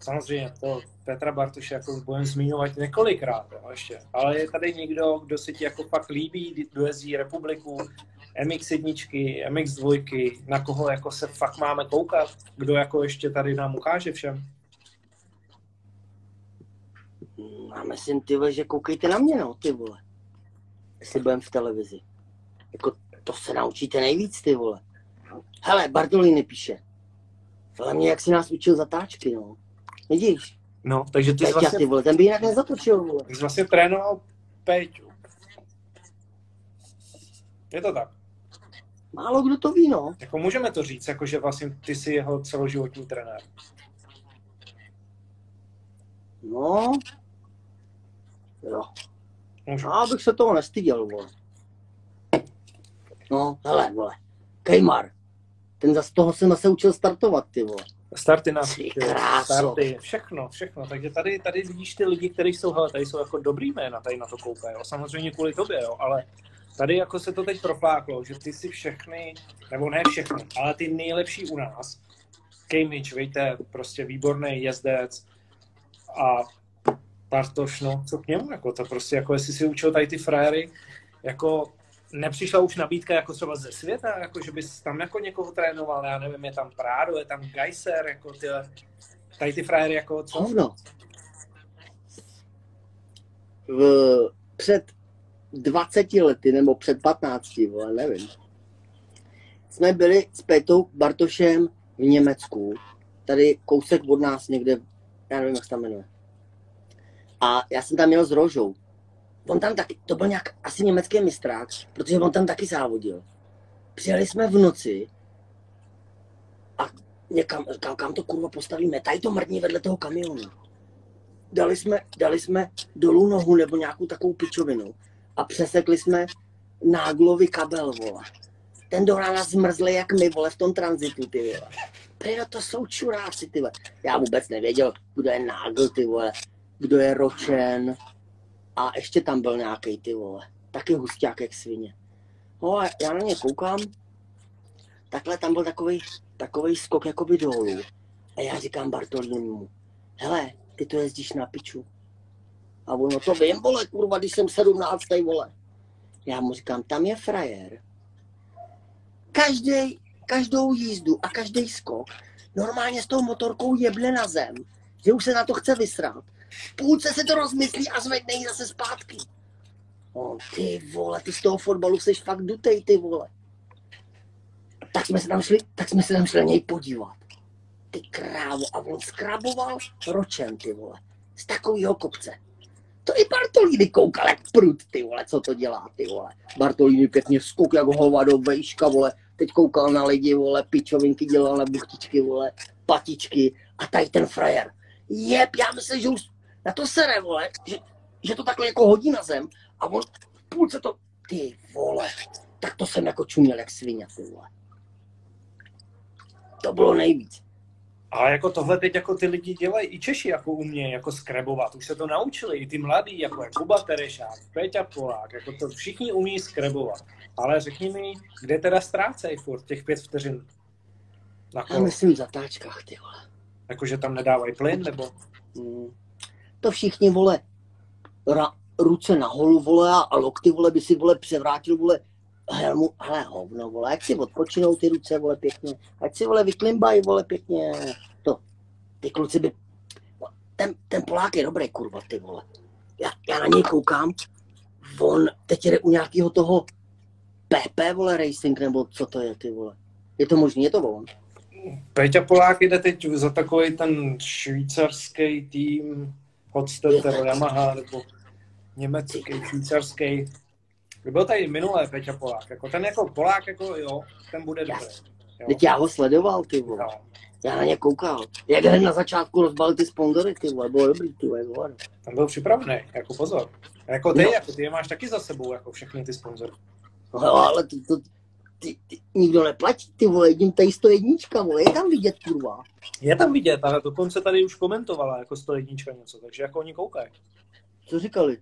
samozřejmě to Petra Bartoše jako budeme zmiňovat několikrát, jo, ještě, ale je tady někdo, kdo se ti jako fakt líbí, dojezdí republiku, MX1, MX2, na koho jako se fakt máme koukat, kdo jako ještě tady nám ukáže všem. A myslím, ty vole, že koukejte na mě, no, ty vole. Jestli budem v televizi. Jako, to se naučíte nejvíc, ty vole. Hele, Bartolini píše. Hlavně, jak si nás učil zatáčky, no. Vidíš? No, takže ty jsi Peťa, vlastně, ty vole, ten by jinak nezatočil, vole. ty jsi vlastně trénoval Péťu. Je to tak. Málo kdo to ví, no. Jako můžeme to říct, jako že vlastně ty jsi jeho celoživotní trenér. No. Jo. Můžu. No, abych se toho nestyděl, vole. No, hele, vole. Kejmar. Ten za z toho jsem se učil startovat, ty vole. Starty na starty, všechno, všechno. Takže tady, tady vidíš ty lidi, kteří jsou, hele, tady jsou jako dobrý jména, tady na to koukají, jo. Samozřejmě kvůli tobě, jo, ale tady jako se to teď profláklo, že ty si všechny, nebo ne všechny, ale ty nejlepší u nás, Cambridge, víte, prostě výborný jezdec a Bartoš, no, co k němu, jako to prostě, jako jestli si učil tady ty frajery, jako nepřišla už nabídka jako třeba ze světa, jako že bys tam jako někoho trénoval, já nevím, je tam Prádo, je tam Geiser, jako ty, tady ty frajery, jako co? Hovno. V, před 20 lety, nebo před 15, vole, nevím. Jsme byli s Petou Bartošem v Německu, tady kousek od nás někde, já nevím, jak se tam jmenuje. A já jsem tam měl s Rožou. On tam taky, to byl nějak asi německý mistrák, protože on tam taky závodil. Přijeli jsme v noci a někam, kam, kam to kurva postavíme, tady to mrdní vedle toho kamionu. Dali jsme, dali jsme dolů nohu nebo nějakou takovou pičovinu a přesekli jsme náglový kabel, vole. Ten do rána zmrzl jak my, vole, v tom tranzitu, ty vole. Prý, no to jsou čuráci, ty vole. Já vůbec nevěděl, kdo je nágl, ty vole, kdo je ročen. A ještě tam byl nějaký, ty vole. Taky husťák jak svině. No a já na ně koukám. Takhle tam byl takový takový skok jakoby dolů. A já říkám Bartolinimu, hele, ty to jezdíš na piču. A ono to vím, vole, kurva, když jsem 17. vole. Já mu říkám, tam je frajer. Každý, každou jízdu a každý skok normálně s tou motorkou jeble na zem, že už se na to chce vysrat. Půlce se to rozmyslí a zvedne ji zase zpátky. O, ty vole, ty z toho fotbalu jsi fakt dutej, ty vole. Tak jsme se tam šli, tak jsme se tam šli na něj podívat. Ty krávo, a on skraboval ročem, ty vole. Z takového kopce. To i Bartolini koukal jak prut, ty vole, co to dělá, ty vole. Bartolini pěkně skok jak hovado, vejška, vole. Teď koukal na lidi, vole, pičovinky dělal na buchtičky, vole, patičky. A tady ten frajer. Jeb, já myslím, že už na to sere, vole, že, že to takhle jako hodí na zem a on v půlce to, ty vole, tak to jsem jako čuměl jak svině, ty vole. To bylo nejvíc. Ale jako tohle teď jako ty lidi dělají, i Češi jako umějí jako skrebovat, už se to naučili, i ty mladí, jako je Kuba Terešák, Péťa Polák, jako to všichni umí skrebovat. Ale řekni mi, kde teda ztrácej furt těch pět vteřin na kolo? Já myslím v zatáčkách, ty vole. Jakože tam nedávají plyn, nebo? Hmm. To všichni, vole, ra, ruce nahoru, vole, a lokty, vole, by si, vole, převrátil, vole, helmu, hele, hovno, vole, ať si odpočinou ty ruce, vole, pěkně, ať si, vole, vyklimbají, vole, pěkně, to, ty kluci by, ten, ten Polák je dobrý, kurva, ty vole, já, já na něj koukám, on teď jde u nějakého toho PP, vole, racing, nebo co to je, ty vole, je to možný, je to on? Peťa Polák jde teď za takový ten švýcarský tým, Hotstetter, Yamaha, nebo německý, švýcarský, byl tady minulé Peťa Polák, jako ten jako Polák, jako jo, ten bude dobrý. Teď já ho sledoval, ty vole. No. Já na ně koukal. Jak hned na začátku rozbalil ty sponzory, ty vole, bylo dobrý, ty vole. Tam byl připravený, jako pozor. Jako ty, no. jako ty je máš taky za sebou, jako všechny ty sponzory. No, ale to, to, ty, ty, nikdo neplatí, ty vole, jedním tady 101, vole, je tam vidět, kurva. Je tam vidět, ale dokonce tady už komentovala jako 101 něco, takže jako oni koukají. Co říkali?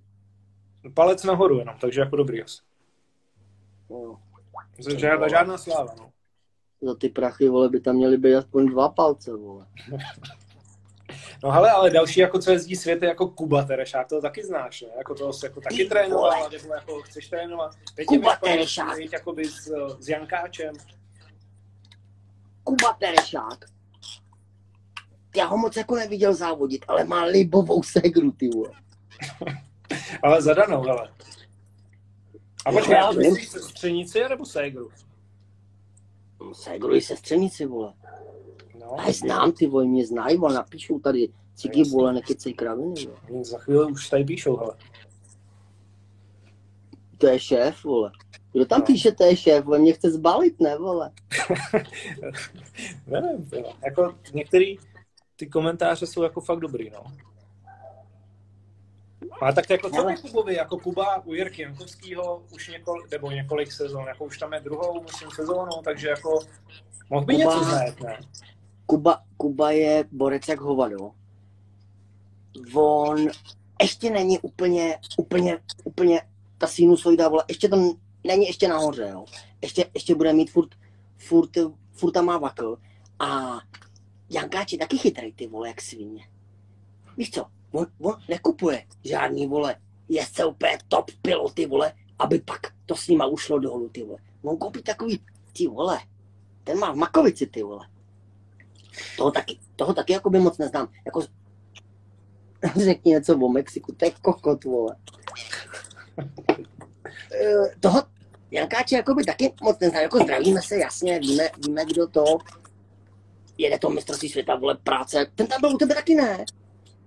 Palec nahoru jenom, takže jako dobrý asi. No. Žádná, žádná sláva, no. Za ty prachy, vole, by tam měly být aspoň dva palce, vole. No hele, ale další, jako co jezdí svět, je jako Kuba Terešák, to taky znáš, ne? Jako to jako taky trénoval, nebo jako chceš trénovat. Teď Kuba Terešák. Jakoby s, s Jankáčem. Kuba Terešák. Já ho moc jako neviděl závodit, ale má libovou segru, ty vole. Ale zadanou, hele. A počkej, já myslíš sestřenici nebo ségru? Ségru i sestřenici, vole. No. A znám ty vole, mě znají, vole, napíšou tady cigy, vole, nekecej kraviny, vole. Za chvíli už tady píšou, hele. To je šéf, vole. Kdo tam no. píše, to je šéf, vole, mě chce zbalit, ne, vole? Nevím, jako některý ty komentáře jsou jako fakt dobrý, no. Ale tak jako co Kubovi, jako Kuba u Jirky Jankovského už několik, nebo několik sezon, jako už tam je druhou, musím, sezónu, takže jako mohl by Kuba, něco znát, ne? Kuba, Kuba je borec jak hovado. On ještě není úplně, úplně, úplně ta sinusoida, vole, ještě to není ještě nahoře, jo. Ještě, ještě bude mít furt, furt, furt tam má vakl. A Jankáč je taky chytrý, ty vole, jak svině. Víš co, on, on nekupuje žádný, vole, jezdce úplně top piloty, vole, aby pak to s nima ušlo dolů, ty vole. On koupí takový, ty vole, ten má v Makovici, ty vole. Toho taky, toho taky jako by moc neznám. Jako, řekni něco o Mexiku, to je kokot, vole. Eh, toho Jankáče jako by taky moc neznám, jako zdravíme se, jasně, víme, víme, kdo to jede to mistrovství světa, vole, práce. Ten tam byl u tebe taky ne.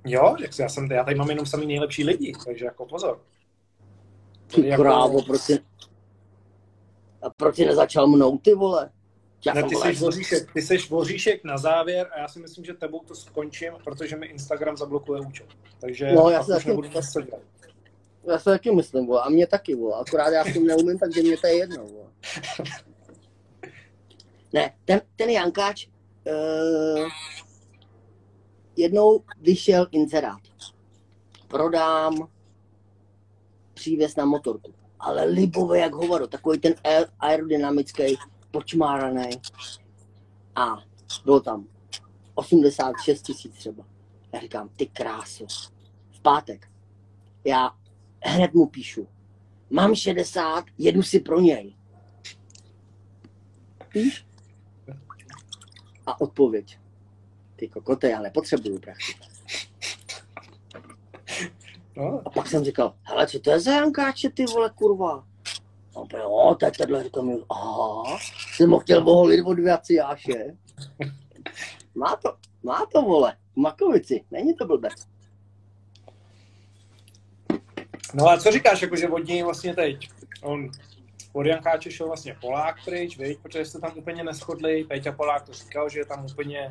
Jo, jak já, jsem, já tady mám jenom samý nejlepší lidi, takže jako pozor. Ty jako... krávo, proč jsi... A proč jsi nezačal mnou, ty vole? ne, ty jsi, voříšek, ty jsi voříšek na závěr a já si myslím, že tebou to skončím, protože mi Instagram zablokuje účet. Takže no, já se taky, nebudu dělat. Já se taky myslím, vole, a mě taky, vole. Akorát já s tím neumím, takže mě to je jedno, vole. Ne, ten, ten Jankáč, uh, jednou vyšel inzerát. Prodám přívěs na motorku. Ale libové jak hovado, takový ten aerodynamický, počmáraný. A bylo tam 86 tisíc třeba. Já říkám, ty krásu. V pátek. Já hned mu píšu. Mám 60, jedu si pro něj. Víš? A odpověď ty kokote, já nepotřebuju prachy. No. A pak jsem říkal, hele, co to je za Jankáče, ty vole, kurva? A on jo, to je tohle, říkal mi, aha, jsem ho chtěl oholit od Jáše. Má to, má to, vole, v Makovici, není to blbec. No a co říkáš, jakože od něj vlastně teď? On od Jankáče šel vlastně Polák pryč, viď? protože jste tam úplně neschodli. Peťa Polák to říkal, že je tam úplně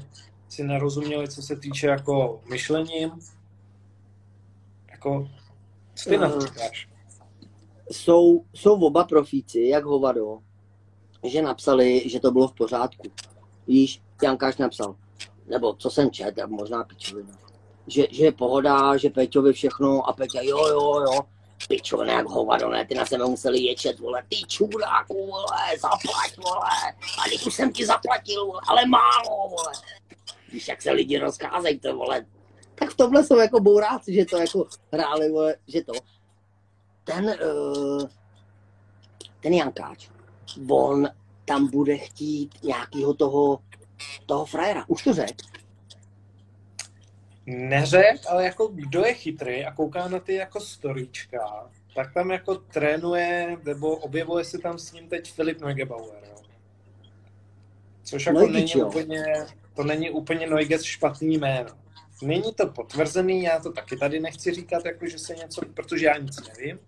si nerozuměli, co se týče jako myšlením. Jako, co ty na to říkáš? Jsou, jsou oba profíci, jak hovado, že napsali, že to bylo v pořádku. Víš, Jankáš napsal, nebo co jsem čet, možná pičovina. Že, že je pohoda, že Peťovi všechno a Peťa jo, jo, jo. Pičovina jak hovado, ne, ty na sebe museli ječet, vole, ty čuráku, vole, zaplať, vole, a teď už jsem ti zaplatil, vole, ale málo, vole. Víš, jak se lidi rozkázejí, to, vole. Tak v tomhle jsou jako bouráci, že to jako hráli, vole, že to. Ten, uh, ten Jankáč, on tam bude chtít nějakého toho, toho frajera. Už to řekl? Neřek, ale jako kdo je chytrý a kouká na ty jako storíčka, tak tam jako trénuje, nebo objevuje se tam s ním teď Filip Neugebauer. Jo. Což jako Neugič, není jo. úplně, to není úplně Neuges špatný jméno. Není to potvrzený, já to taky tady nechci říkat, jako že se něco, protože já nic nevím,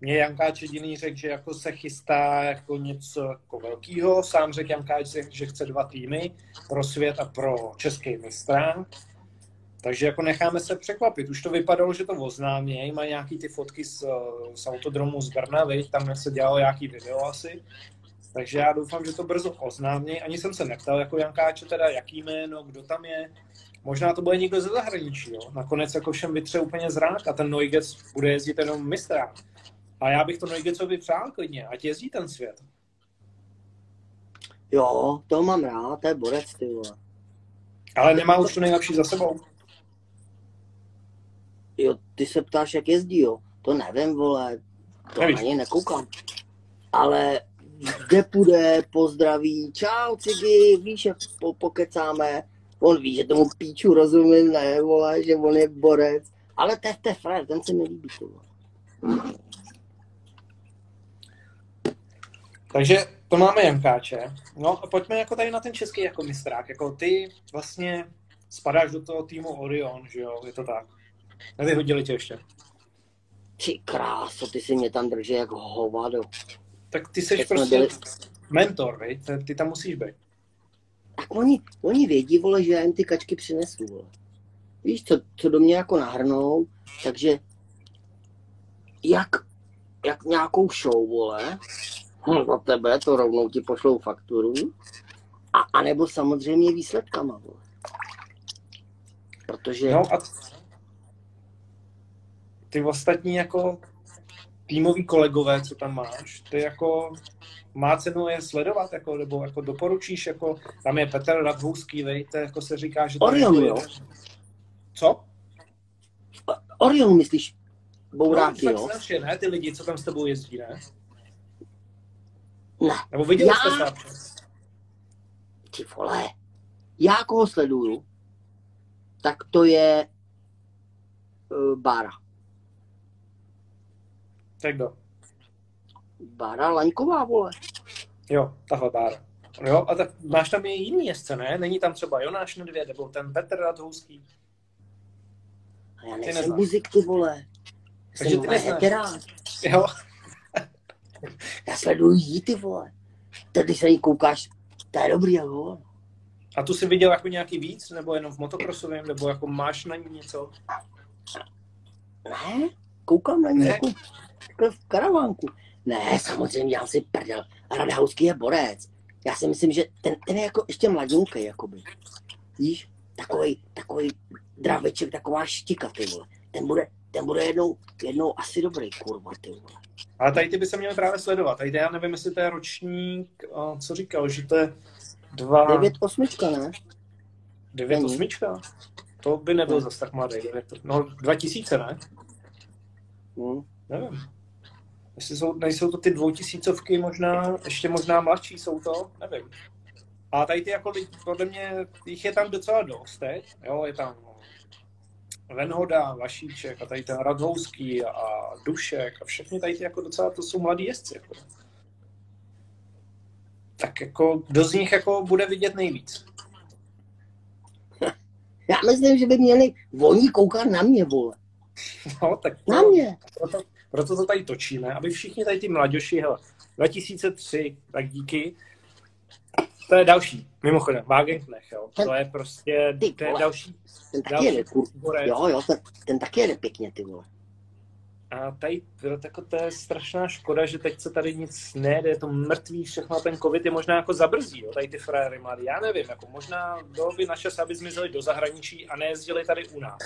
mě Jankáč jediný řekl, že jako se chystá jako něco jako velkého. Sám řekl Jankáč, že chce dva týmy pro svět a pro český mistra. Takže jako necháme se překvapit. Už to vypadalo, že to oznámějí, mají nějaký ty fotky z, z autodromu z Brna, tam se dělalo nějaký video asi. Takže já doufám, že to brzo oznámí. Ani jsem se neptal jako Jankáče teda, jaký jméno, kdo tam je. Možná to bude někdo ze zahraničí, jo. Nakonec jako všem vytře úplně zrák a ten Neugets bude jezdit jenom mistra. A já bych to Neugetsovi přál klidně, ať jezdí ten svět. Jo, to mám rád, to je borec, ty vole. Ale nemá už to nejlepší za sebou. Jo, ty se ptáš, jak jezdí, jo. To nevím, vole. To Nevíš. ani nekoukám. Ale kde půjde, pozdraví, čau, cigy, víš, jak po, pokecáme. On ví, že tomu píču rozumím, ne, vole, že on je borec. Ale to je, je ten se mi líbí. Takže to máme Jankáče. No a pojďme jako tady na ten český jako mistrák. Jako ty vlastně spadáš do toho týmu Orion, že jo? Je to tak. Nevyhodili tě ještě. Ty kráso, ty si mě tam drží jako hovado. Tak ty jsi prostě byli... mentor, vej? Ty tam musíš být. Tak oni, oni vědí, vole, že já jim ty kačky přinesu, vole. Víš, co, co do mě jako nahrnou, takže jak, jak nějakou show, vole, za tebe, to rovnou ti pošlou fakturu. A, a nebo samozřejmě výsledkama. Vole. Protože... No a ty ostatní jako týmoví kolegové, co tam máš, ty jako má cenu je sledovat, jako, nebo jako doporučíš, jako tam je Petr Radhouský, vej, to jako se říká, že Orion, je, jo. Co? Orion, myslíš? Bouráky, no, jo? Naše, ne? Ty lidi, co tam s tebou jezdí, ne? Ne. Nebo viděl jste já... Ty vole, já koho sleduju, tak to je uh, Bára. Tak kdo? Bára Laňková, vole. Jo, tahle Bára. Jo, a tak máš tam i jiný jezdce, ne? Není tam třeba Jonáš Nedvěd, nebo ten Petr Radhouský? A já nejsem muzik, ty vole. Takže ty neznáš. Jo. Já sleduju jí, ty vole. Tady se jí koukáš, to je dobrý, jo. A tu jsi viděl jako nějaký víc, nebo jenom v motokrosovém, nebo jako máš na ní něco? Ne, koukám na ní ne. jako, jako v karavánku. Ne, samozřejmě, já si prdel. Radhauský je borec. Já si myslím, že ten, ten je jako ještě mladňunký, jakoby. Víš? Takový, takový draveček, taková štika, ty vole. Ten bude, ten bude jednou, jednou asi dobrý, kurva, ty vole. Ale tady ty by se měly právě sledovat. Tady já nevím, jestli to je ročník, co říkal, že to je dva... 9 osmička, ne? 9 osmička? To by nebyl zase tak mladý. No, 2000, ne? Hmm. Nevím. Jestli jsou, nejsou to ty dvoutisícovky, možná, ještě možná mladší jsou to, nevím. A tady ty jako podle mě, jich je tam docela dost teď, jo, je tam Venhoda, Vašíček a tady ten Radhouský a Dušek a všechny tady ty jako docela, to jsou mladí jezdci. Jako. Tak jako, kdo z nich jako bude vidět nejvíc? Já myslím, že by měli oni koukat na mě, vole. No, tak to, na mě. Proto, proto to tady točíme, aby všichni tady ty mladěši, hele, 2003, tak díky, to je další, mimochodem, Wagenknecht, jo. To je prostě, ty, to je další. Ten taky další jede. Jo, jo, ten, ten taky jede pěkně, ty vole. A tady jako to je strašná škoda, že teď se tady nic nejde, je to mrtvý, všechno ten covid je možná jako zabrzdí, jo, tady ty frajery mladý. Já nevím, jako možná bylo by na čas, aby zmizeli do zahraničí a nejezdili tady u nás.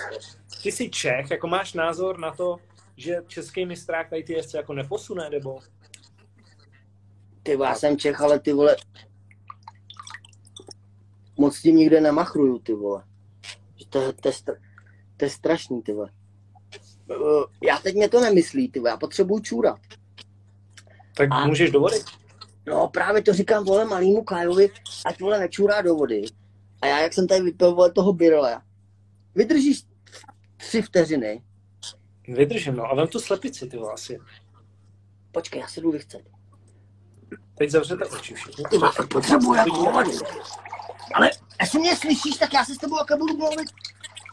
Ty jsi Čech, jako máš názor na to, že český mistrák tady ty jezdce jako neposune, nebo? Ty já jsem Čech, ale ty vole, moc tím nikde nemachruju, ty vole. To, to, to, to je strašný, ty vole. Uh, já teď mě to nemyslí, ty vole, já potřebuju čůrat. Tak a, můžeš do vody? No právě to říkám, vole, malýmu Kajovi, ať vole nečůrá do vody. A já, jak jsem tady vypil, vole, toho birle, vydržíš tři vteřiny. Vydržím, no, a vem tu slepici, ty vole, asi. Počkej, já se jdu vychcet. Teď zavřete oči všichni. Potřebuji jako. Ale jestli mě slyšíš, tak já se s tebou také budu mluvit.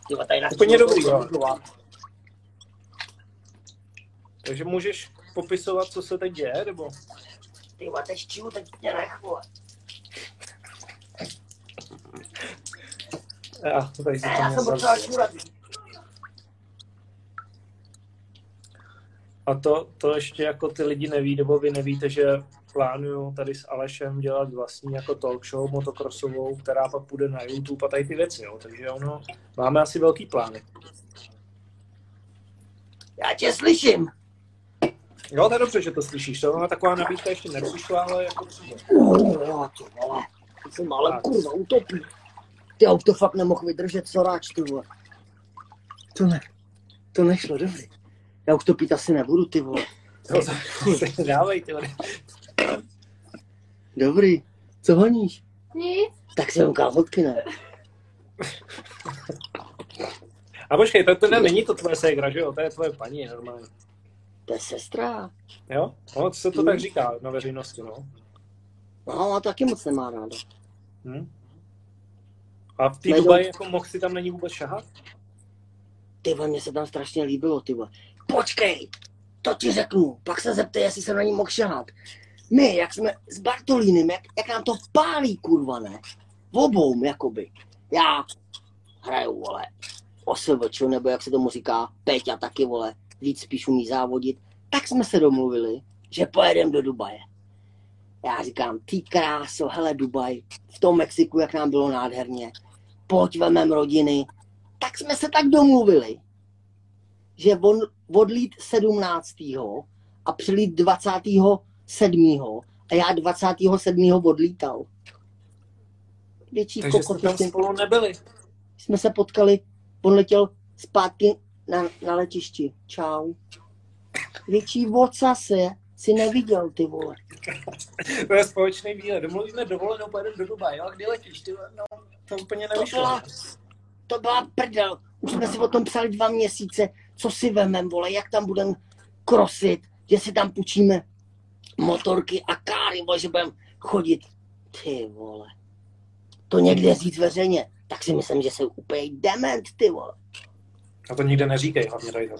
Tyva, tady Úplně dobrý, jo. Takže můžeš popisovat, co se teď děje, nebo? Ty teď čiju, teď mě nech, vole. Já, to tady se já jsem potřeba čurat. A to, to ještě jako ty lidi neví, nebo vy nevíte, že plánuju tady s Alešem dělat vlastní jako talk show motocrossovou, která pak půjde na YouTube a tady ty věci, jo. Takže ono, máme asi velký plány. Já tě slyším. Jo, to je dobře, že to slyšíš. To taková nabídka ještě nepřišla, ale jako přijde. Jo, ty vole. Jsem ale kurva utopí. Ty auto fakt nemohl vydržet, co ráč, ty vole. To ne, to nešlo, dobrý. Já už to pít asi nebudu, ty vole. To dávej, ty vole. Dobrý. Co honíš? Nic. Tak si vem kalhotky, ne? A počkej, to, to ne, není to tvoje ségra, že jo? To je tvoje paní, normálně. To je sestra. Jo? No, se to tak říká na veřejnosti, no. No, a taky moc nemá ráda. Hm? A v té Dubaji jako mohl si tam není vůbec šahat? Ty mně se tam strašně líbilo, ty Počkej, to ti řeknu, pak se zeptej, jestli se na ní mohl šahat. My, jak jsme s Bartolínem, jak, jak nám to pálí, kurva, ne? V obou, jakoby. Já hraju, vole, osvč, nebo jak se tomu říká, Peťa taky, vole, víc spíš umí závodit. Tak jsme se domluvili, že pojedeme do Dubaje. Já říkám, ty kráso, hele Dubaj, v tom Mexiku, jak nám bylo nádherně, pojď vemem rodiny. Tak jsme se tak domluvili, že on odlít 17. a přilít 27. a já 27. odlítal. Větší Takže kokot, jste tam spolu nebyli. Jsme se potkali, on letěl zpátky na, na letišti. Čau. Větší se si neviděl, ty vole. to je společný výlet. Domluvíme dovolenou, pojedeme do Dubaje. Jo? Kdy letíš? Ty, no, to úplně nevyšlo. To byla, to byla prdel. Už jsme si o tom psali dva měsíce. Co si vemem, vole, jak tam budeme krosit, že si tam půjčíme motorky a káry, vole, že budeme chodit. Ty vole. To někde říct veřejně, tak si myslím, že jsou úplně dement, ty vole. A to nikde neříkej, hlavně tady to.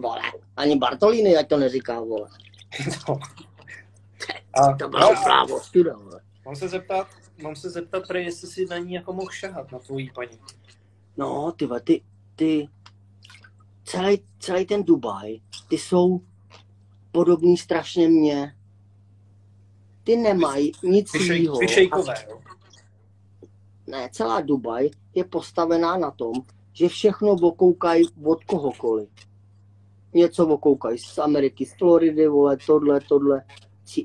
Vole, ani Bartolini, ať to neříká, vole. No. A, to bylo no, právo, studa, vole. Mám se zeptat, mám se zeptat, prej, jestli si na ní jako mohl šahat, na tvojí paní. No, ty, ty, ty, celý, celý ten Dubaj, ty jsou podobný strašně mě. Ty nemají nic jiného. Ty šejkové, jo? Ne, celá Dubaj je postavená na tom, že všechno okoukají od kohokoliv. Něco okoukají z Ameriky, z Floridy, vole, tohle, tohle.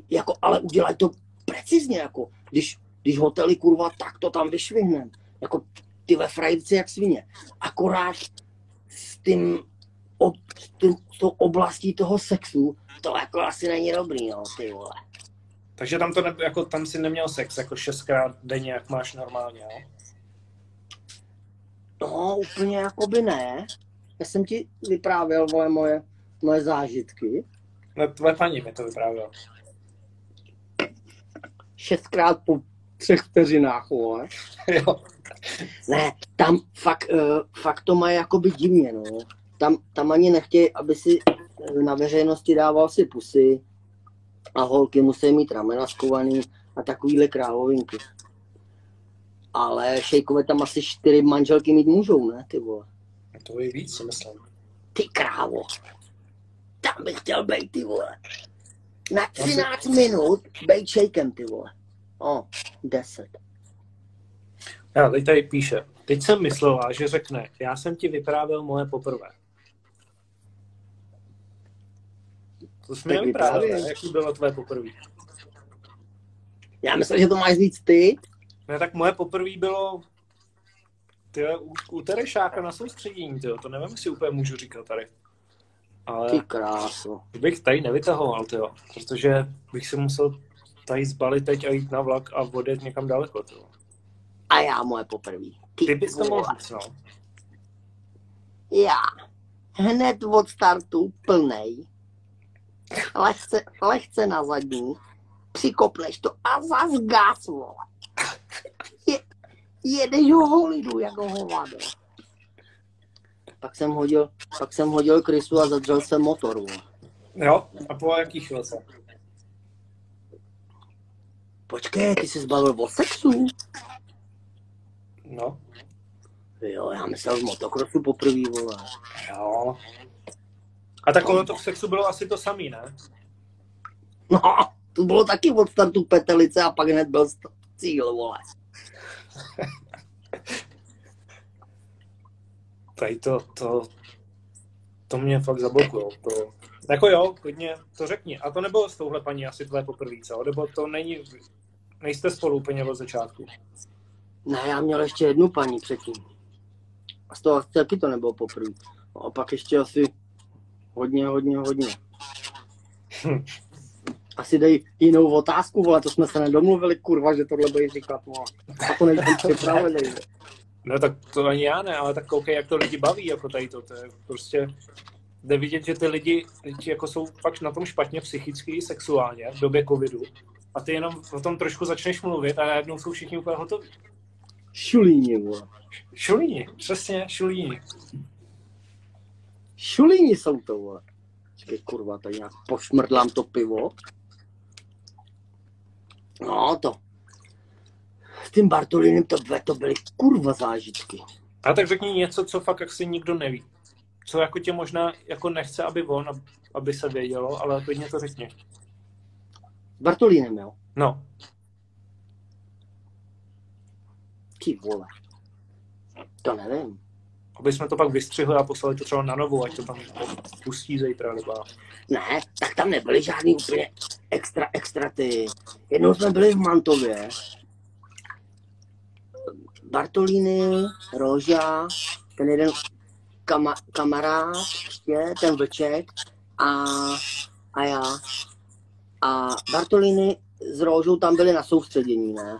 Jako, ale udělají to precizně, jako, když, když hotely, kurva, tak to tam vyšvihnem. Jako, ty ve frajci jak svině. Akorát s tím, ob, tím, tou oblastí toho sexu, to jako asi není dobrý, no, ty vole. Takže tam, to ne, jako, tam si neměl sex jako šestkrát denně, jak máš normálně, jo? No, úplně jako by ne. Já jsem ti vyprávěl, vole, moje, moje zážitky. No, tvoje paní mi to vyprávěl. Šestkrát po třech vteřinách, vole. jo. Ne, tam fakt, uh, fakt to má jakoby divně, no. Tam, tam ani nechtějí, aby si eh, na veřejnosti dával si pusy a holky musí mít ramena skovaný a takovýhle královinky. Ale šejkové tam asi čtyři manželky mít můžou, ne, ty vole. To je víc, si myslím. Ty krávo. Tam bych chtěl být, ty vole. Na 13 minut bejt shakem, ty vole. O, 10. Já, teď tady píše. Teď jsem myslela, že řekne, já jsem ti vyprávěl moje poprvé. To jsi mi ne? Jaký bylo tvoje poprvé? Já myslím, že to máš víc ty. Ne, tak moje poprvé bylo tyjo, u, u Terešáka na soustředění, tyjo. to nevím, jestli úplně můžu říkat tady. Ale Ty kráso. bych tady nevytahoval, tyjo, protože bych si musel tady zbalit teď a jít na vlak a odjet někam daleko. Tyjo. A já moje poprvý. Ty bys to mohl říct, no. Já. Hned od startu plnej. Lehce, lehce na zadní. Přikopneš to a zas gas, vole. Je, jedeš ho holidu jako hovado. Pak jsem hodil, pak jsem hodil krysu a zadřel jsem motor, vole. Jo, a po jaký chvilce? Počkej, ty jsi zbavil o sexu? No, Jo, já myslel v motokrosu poprvý, vole. jo. A tak ono to v sexu bylo asi to samý, ne? No, to bylo taky od startu petelice a pak hned byl st- cíl, vole. Tady to, to, to mě fakt zablokujou. To, jako jo, klidně to řekni. A to nebylo s touhle paní asi tvoje poprvé, co? Nebo to není, nejste spolu úplně od začátku. Ne, já měl ještě jednu paní předtím. A z toho asi taky to nebylo poprvé. A pak ještě asi hodně, hodně, hodně. Hm. Asi dej jinou otázku, vole, to jsme se nedomluvili, kurva, že tohle budeš říkat, vole. A to nejsem připravený. No tak to ani já ne, ale tak koukej, jak to lidi baví, jako tady to. To je prostě, jde vidět, že ty lidi, lidi jako jsou fakt na tom špatně psychicky i sexuálně v době covidu. A ty jenom o tom trošku začneš mluvit a najednou jsou všichni úplně hotoví. Šulíni, vole. Šulíni, přesně, šulíni. Šulíni jsou to, vole. Počkej, kurva, tady nějak pošmrdlám to pivo. No, to. S tím Bartolinem to, to byly kurva zážitky. A tak řekni něco, co fakt asi nikdo neví. Co jako tě možná jako nechce, aby on, ab- aby se vědělo, ale klidně to řekni. S Bartolinem, jo? No, Ty vole. To nevím. Aby jsme to pak vystřihli a poslali to třeba na novou, ať to tam pustí zítra, nebo Ne, tak tam nebyly žádný úplně extra, extra ty. Jednou jsme byli v Mantově. Bartolíny, Roža, ten jeden kama, kamarád, ještě, ten vlček a, a já. A Bartolíny s Rožou tam byli na soustředění, ne?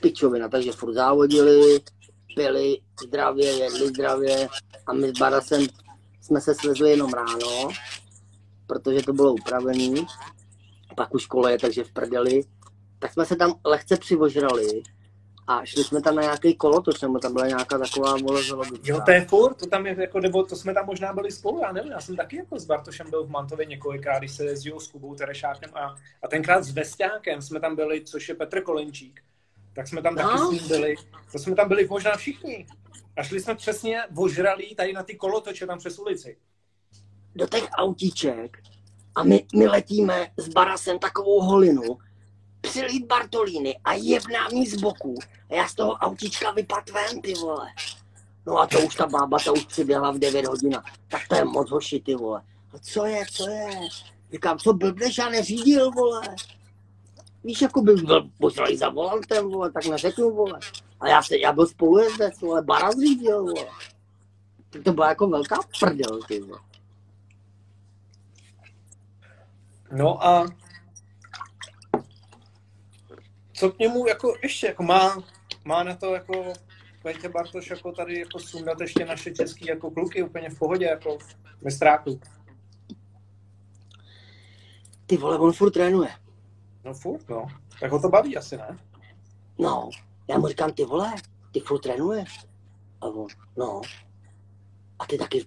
Pičovina, takže furt závodili, pili zdravě, jedli zdravě a my s Barasem jsme se svezli jenom ráno, protože to bylo upravený, pak už koleje, takže v prdeli, tak jsme se tam lehce přivožrali a šli jsme tam na nějaký kolotoč, nebo tam byla nějaká taková vole. Jo, to je furt, to tam je jako, nebo to jsme tam možná byli spolu, já nevím, já jsem taky jako s Bartošem byl v Mantově několikrát, když se jezdil s Kubou Terešákem a, a tenkrát s Vesťákem jsme tam byli, což je Petr Kolenčík, tak jsme tam No. taky s ním byli, to jsme tam byli možná všichni. A šli jsme přesně ožralí tady na ty kolotoče tam přes ulici. do těch autíček a my, my letíme s Barasem takovou holinu, přilít Bartolíny a jebná mi z boku a já z toho autíčka vypad ven, ty vole. No a to už ta bába, ta už přiběhla v 9 hodin. Tak to je moc hoši, ty vole. A co je, co je? Říkám, co blbneš, já neřídil, vole. Víš, jako bych byl pořádý za volantem, vole, tak neřeknu, vole. A já, se, já byl spolujezdec, vole, Bara řídil, vole. Tak to byla jako velká prdel, ty vole. No a co k němu jako ještě, jako má, má na to jako Petě Bartoš jako tady jako sundat ještě naše český jako kluky úplně v pohodě, jako mistráku. Ty vole, on furt trénuje. No furt, no. Tak ho to baví asi, ne? No, já mu říkám, ty vole, ty furt trénuješ. A on, no. A ty taky,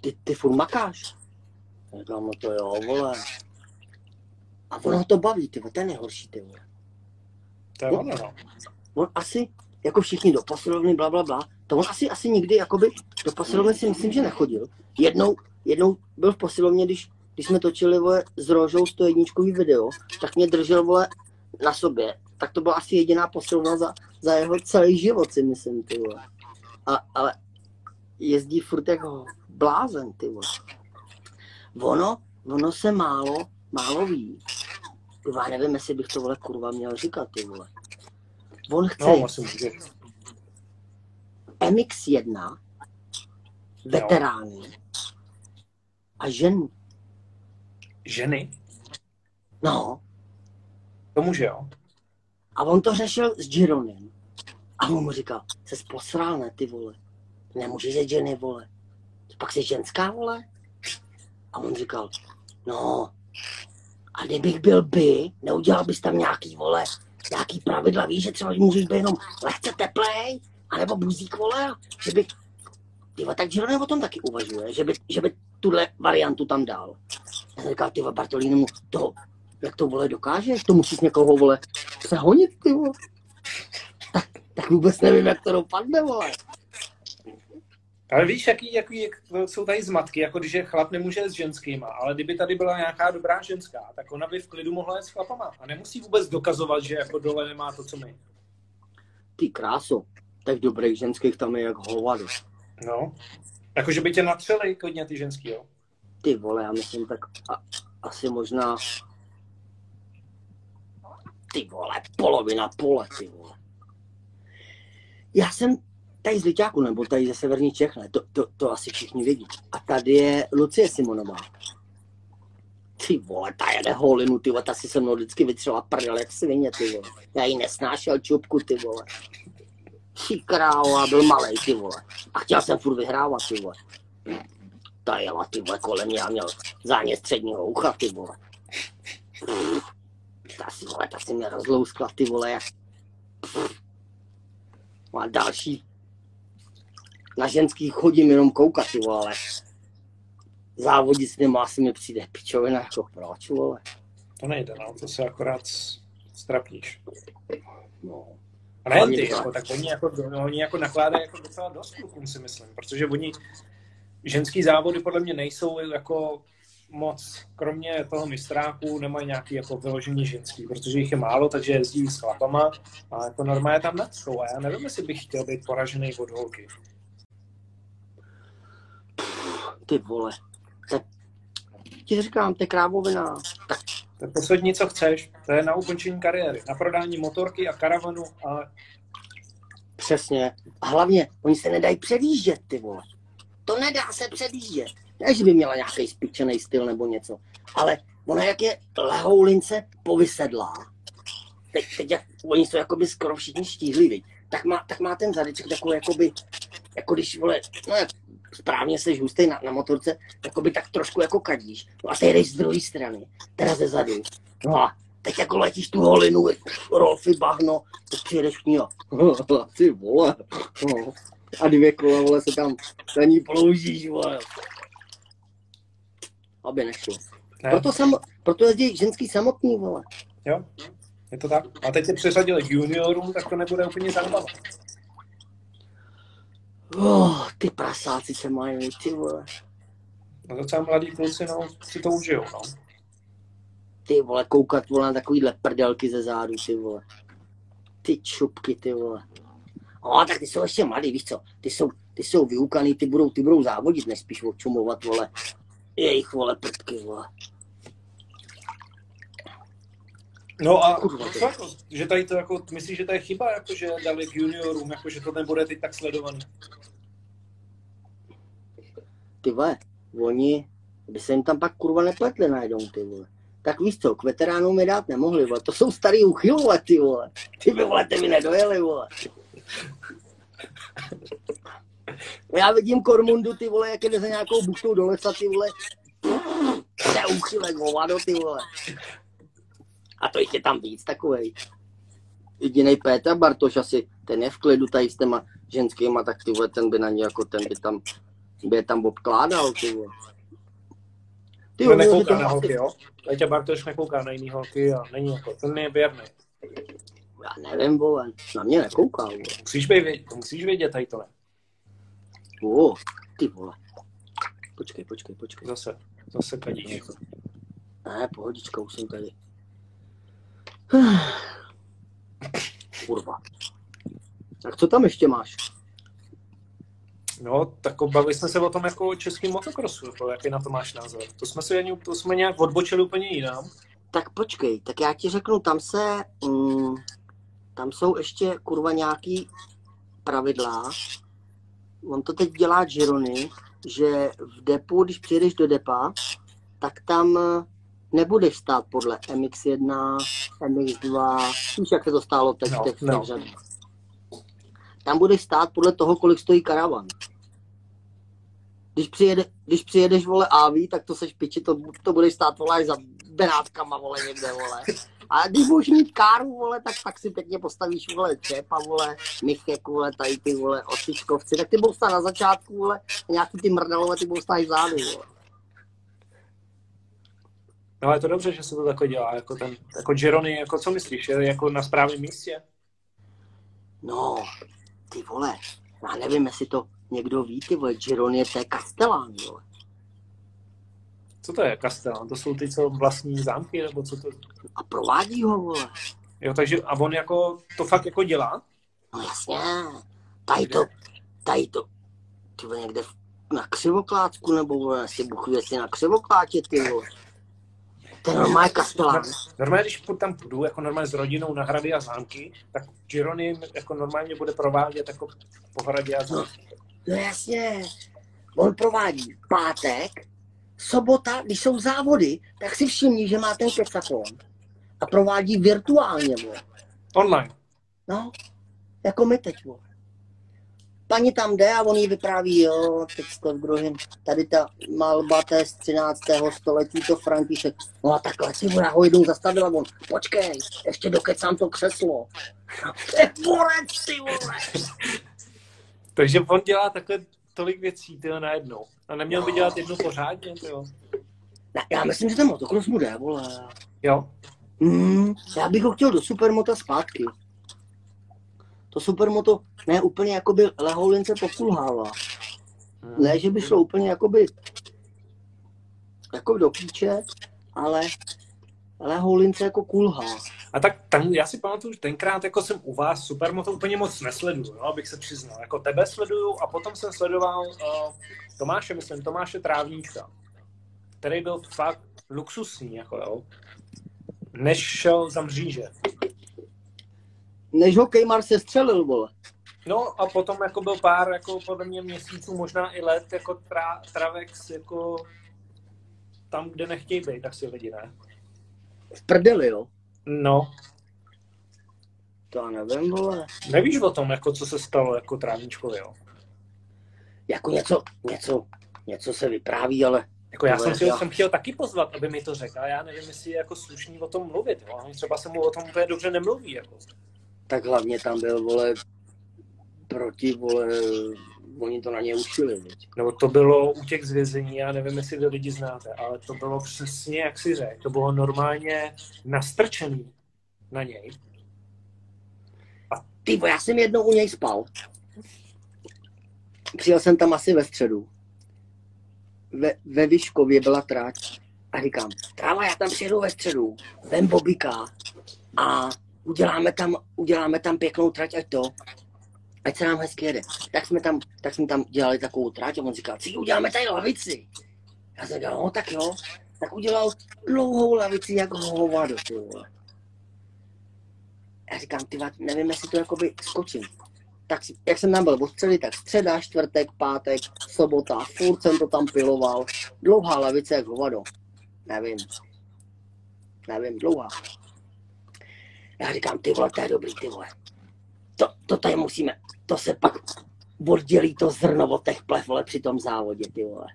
ty, ty furt makáš. Já říkám, no to jo, vole. A ono ho to baví, ty vole, ten je horší, ty vole. To je ono, no. On asi, jako všichni do posilovny, bla, bla, bla, To on asi, asi nikdy, jakoby, do posilovny si myslím, že nechodil. Jednou, jednou byl v posilovně, když, když jsme točili, vole, s Rožou 101 video, tak mě držel, vole, na sobě. Tak to byla asi jediná posilovna za, za jeho celý život, si myslím, ty vole. A, ale jezdí furt jako blázen, ty vole. Ono, ono se málo, málo ví. Já nevím, jestli bych to, vole, kurva měl říkat, ty vole. On chce No, asi může. MX1, veterány a žen. Ženy? No, To může, jo? a on to řešil s Gironem. A on mu říkal, se posral, ne, ty vole. Nemůžeš jít ženy, vole. Pak jsi ženská, vole. A on říkal, no, a kdybych byl by, neudělal bys tam nějaký, vole, nějaký pravidla, víš, že třeba můžeš být jenom lehce teplej, anebo buzík, vole, že by, ty tak Gironem o tom taky uvažuje, že by, že by tuhle variantu tam dal. Já jsem říkal, ty Bartolínu, to, jak to, vole, dokážeš? To musíš někoho, vole, přehonit, ty vole. Tak, tak vůbec nevím, jak to dopadne, vole. Ale víš, jaký, jaký jak jsou tady zmatky, jako když je chlap nemůže s ženskýma, ale kdyby tady byla nějaká dobrá ženská, tak ona by v klidu mohla jít s chlapama a nemusí vůbec dokazovat, že jako dole nemá to, co my. Ty kráso, tak dobrých ženských tam je jak hovado. No. Jakože by tě natřeli klidně ty ženský, jo? Ty vole, já myslím tak a, asi možná ty vole, polovina pole, ty vole. Já jsem tady z Liťáku, nebo tady ze severní Čech, ne, to, to, to asi všichni vědí. A tady je Lucie Simonová. Ty vole, ta jede holinu, ty vole, ta si se mnou vždycky vytřela prdel jak svině, ty vole. Já jí nesnášel čupku, ty vole. Ty krávo, a byl malej, ty vole. A chtěl jsem furt vyhrávat, ty vole. Ta jela, ty vole, kolem mě a měl zánět středního ucha, ty vole. Ta si, vole, ta si mě rozlouskla, ty vole, jak... A další. Na ženský chodím jenom koukat, ty vole, ale závodit s nima asi mi přijde pičovina, jako proč, vole. To nejde, no, to se akorát strapníš. No. A Hlavně ty, jako, tak oni jako, no, oni jako nakládají jako docela dost klukům, si myslím, protože oni, ženský závody podle mě nejsou jako moc, kromě toho mistráku, nemají nějaký jako vyložení ženský, protože jich je málo, takže jezdí s chlapama a jako normálně tam nadschou a já nevím, jestli bych chtěl být poražený od holky. Ty vole. To, ti říkám, to je krávovina. To je poslední, co chceš, to je na ukončení kariéry, na prodání motorky a karavanu a přesně. A hlavně, oni se nedají předjíždět, ty vole. To nedá se předjíždět. Ne, že by měla nějaký spičený styl nebo něco. Ale ona jak je lehoulince povysedlá. Teď, teď jak, oni jsou jakoby skoro všichni štíhlí, tak má, tak má ten zadeček takový jakoby, jako když, vole, no jak správně seš hustý na, na motorce, jakoby tak trošku jako kadíš. No a ty jdeš z druhé strany, teda ze zadu. No a teď jako letíš tu holinu, rolfy, bahno, tak přijedeš k ní a ty vole. No. A dvě kola, vole, se tam za ní ploužíš, vole. Aby nešlo. ne, Proto, sam, proto jezdí ženský samotný, vole. jo, je to tak. A teď je přeřadili k juniorům, tak to nebude úplně zábava. Oh, ty prasáci se mají, ty vole. No docela mladí kluci, no, si to užijou, no. Ty vole, koukat, vole, na takovýhle prdelky ze zádu, ty vole. Ty čupky, ty vole. No, tak ty jsou ještě mladý, víš co, ty jsou, ty jsou vyukaný, ty budou, ty budou závodit, než spíš odčumovat, vole. Jejich, vole, prdky, vole. No a Kurva, že tady to jako, myslíš, že to je chyba, jako, že dali k juniorům, jako, že to nebude teď tak sledovaný? Ty vole, oni by se jim tam pak kurva nepletli najednou, ty vole. Tak víš co, k veteránům je dát nemohli, vole. To jsou starý uchylové, ty vole. Ty by vole, ty by nedojeli, vole. Já vidím Kormundu, ty vole, jak jde za nějakou buchtou do lesa, ty vole. To je úchylek, hovado, ty vole. A to jich je tam víc takovej. Jedinej Pétra Bartoš asi, ten je v klidu tady s těma ženskýma, tak ty vole, ten by na ně jako, ten by tam, by je tam obkládal, ty vole. Ty Ty vole, nekouká to na holky, jo? Leťa Bartoš nekouká na jiný holky a není jako, ten je věrný. Já nevím, vole, na mě nekouká, vole. Musíš, být, vědět, to musíš vědět tady tohle. O, ty vole. Počkej, počkej, počkej. Zase, zase kadíš. Ne, pohodička, už jsem tady. Kurva. Tak co tam ještě máš? No, tak bavili jsme se o tom jako o českým motokrosu, jako jaký na to máš názor. To jsme si ani, to jsme nějak odbočili úplně jinam. Tak počkej, tak já ti řeknu, tam se, mm, tam jsou ještě kurva nějaký pravidla. On to teď dělá Girony, že v depu, když přijedeš do depa, tak tam nebudeš stát podle MX1, MX2, víš, jak se to stálo teď No, v těch no. řadách. Tam budeš stát podle toho, kolik stojí karavan. Když, přijede, když přijedeš, vole, AV, tak to seš piči, to, to budeš stát, vole, za Benátkama, vole, někde, vole. A když budeš mít káru, vole, tak pak si pěkně postavíš, vole, Čepa, vole, Michek, vole, tady ty, vole, osičkovci, tak ty budou stát na začátku, vole, a nějaký ty mrdalové, ty budou stát zádu, vole. No ale je to dobře, že se to takhle dělá, jako ten, jako Girony, jako co myslíš, je jako na správném místě? No, ty vole, já nevím, jestli to někdo ví, ty vole, Giron je to je Castellán, vole. Co to je Castellan? To jsou ty, co vlastní zámky, nebo co to? A provádí ho, vole. Jo, takže a on jako, to fakt jako dělá? No jasně, tady to, tady to, ty vole, někde na křivoklácku, nebo vole, si ví, jestli na křivoklátě, ty vole. To normálně Castellán. Normálně, když tam půjdu, jako normálně s rodinou na hrady a zámky, tak Girony jako normálně bude provádět jako po hradě a zámky. No jasně, on provádí pátek, sobota, když jsou závody, tak si všimni, že má ten kecafon. A provádí virtuálně, vole. Online. No, jako my teď, vole. Paní tam jde a on jí vypráví, jo, teď to v tady ta malba té z 13. století, to František. No a takhle si vole, ho jednou zastavila, on, počkej, ještě dokecám to křeslo. Borec, ty vole. Takže on dělá takhle tolik věcí, tyjo, najednou. A neměl by dělat jednu pořádně. Ne, já myslím, že ten motocross mu jde, vole. Jo? Hmm, já bych ho chtěl do supermota zpátky. To supermoto ne úplně jakoby lehoulince pokulhává. Ne, že by šlo úplně jakoby jako do píče, ale lehoulince jako kulhá. A tak tam, já si pamatuju, že tenkrát jako jsem u vás Supermoto úplně moc nesleduju, no, abych se přiznal. Jako tebe sleduju a potom jsem sledoval uh, Tomáše, myslím, Tomáše Trávníčka, který byl fakt luxusní, jako jo. Než šel za mříže. Než ho Kejmar se střelil, vole. No a potom jako byl pár, jako podle mě měsíců, možná i let, jako tra, Travex, jako tam, kde nechtějí být, asi lidi, ne? V prdeli, jo. No, To já nevím, vole. nevíš o tom, jako co se stalo jako Trávníčkovi, jo? Jako něco, něco, něco se vypráví, ale Jako já jsem si jsem chtěl taky pozvat, aby mi to řekl, a já nevím, jestli je jako slušný o tom mluvit, jo. Třeba se mu o tom úplně dobře nemluví, jako. Tak hlavně tam byl, vole, proti, vole, oni to na ně ušili, viď. Nebo to bylo útěk z vězení, já nevím, jestli vy lidi znáte, ale to bylo přesně, jak si řekl. To bylo normálně nastrčený na něj. Ty, vole, já jsem jednou u něj spal. Přijel jsem tam asi ve středu. Ve, ve Vyškově byla trať. A říkám, tráva, já tam přijedu ve středu, vem Bobika a uděláme tam, uděláme tam pěknou trať, ať to, ať se nám hezky jede. Tak jsme tam, tak jsme tam dělali takovou trať a on říkal, si uděláme tady lavici. Já jsem říkal, no tak jo. Tak udělal dlouhou lavici jako hovado, ty vole. Já říkám, ty nevím, jestli to jakoby skočím. Tak jak jsem tam byl od středy, tak středa, čtvrtek, pátek, sobota, furt jsem to tam piloval. Dlouhá lavice jak hovado. Nevím. Nevím, dlouhá. Já říkám, ty vole, to je dobrý, ty vole. To, to tady musíme, to se pak oddělí to zrno od těch plev, vole, při tom závodě, ty vole.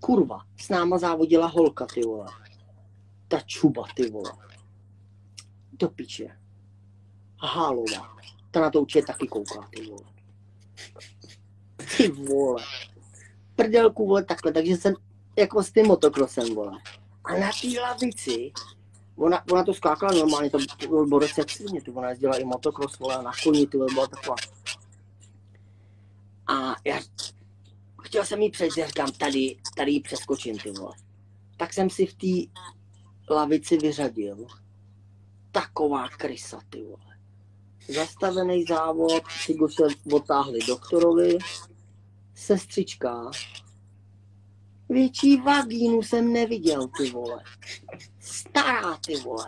Kurva, s náma závodila holka, ty vole. Ta čuba, ty vole. Do piče. Hálová. Ta na to určitě taky kouká, ty vole. Ty vole. Prdelku, vole, takhle, takže jsem jako s tím motokrosem, vole. A na té lavici, ona, ona to skákala normálně, to byl borec jak svině, ty ona jezdila i motokros, vole, na koni, ty vole, byla taková. A já, chtěl jsem jí přejít, říkám, tady, tady ji přeskočím, ty vole. Tak jsem si v té lavici vyřadil. Taková krysa, ty vole. Zastavený závod, si go se otáhli doktorovi, sestřička. Větší vagínu jsem neviděl, ty vole. Stará, ty vole.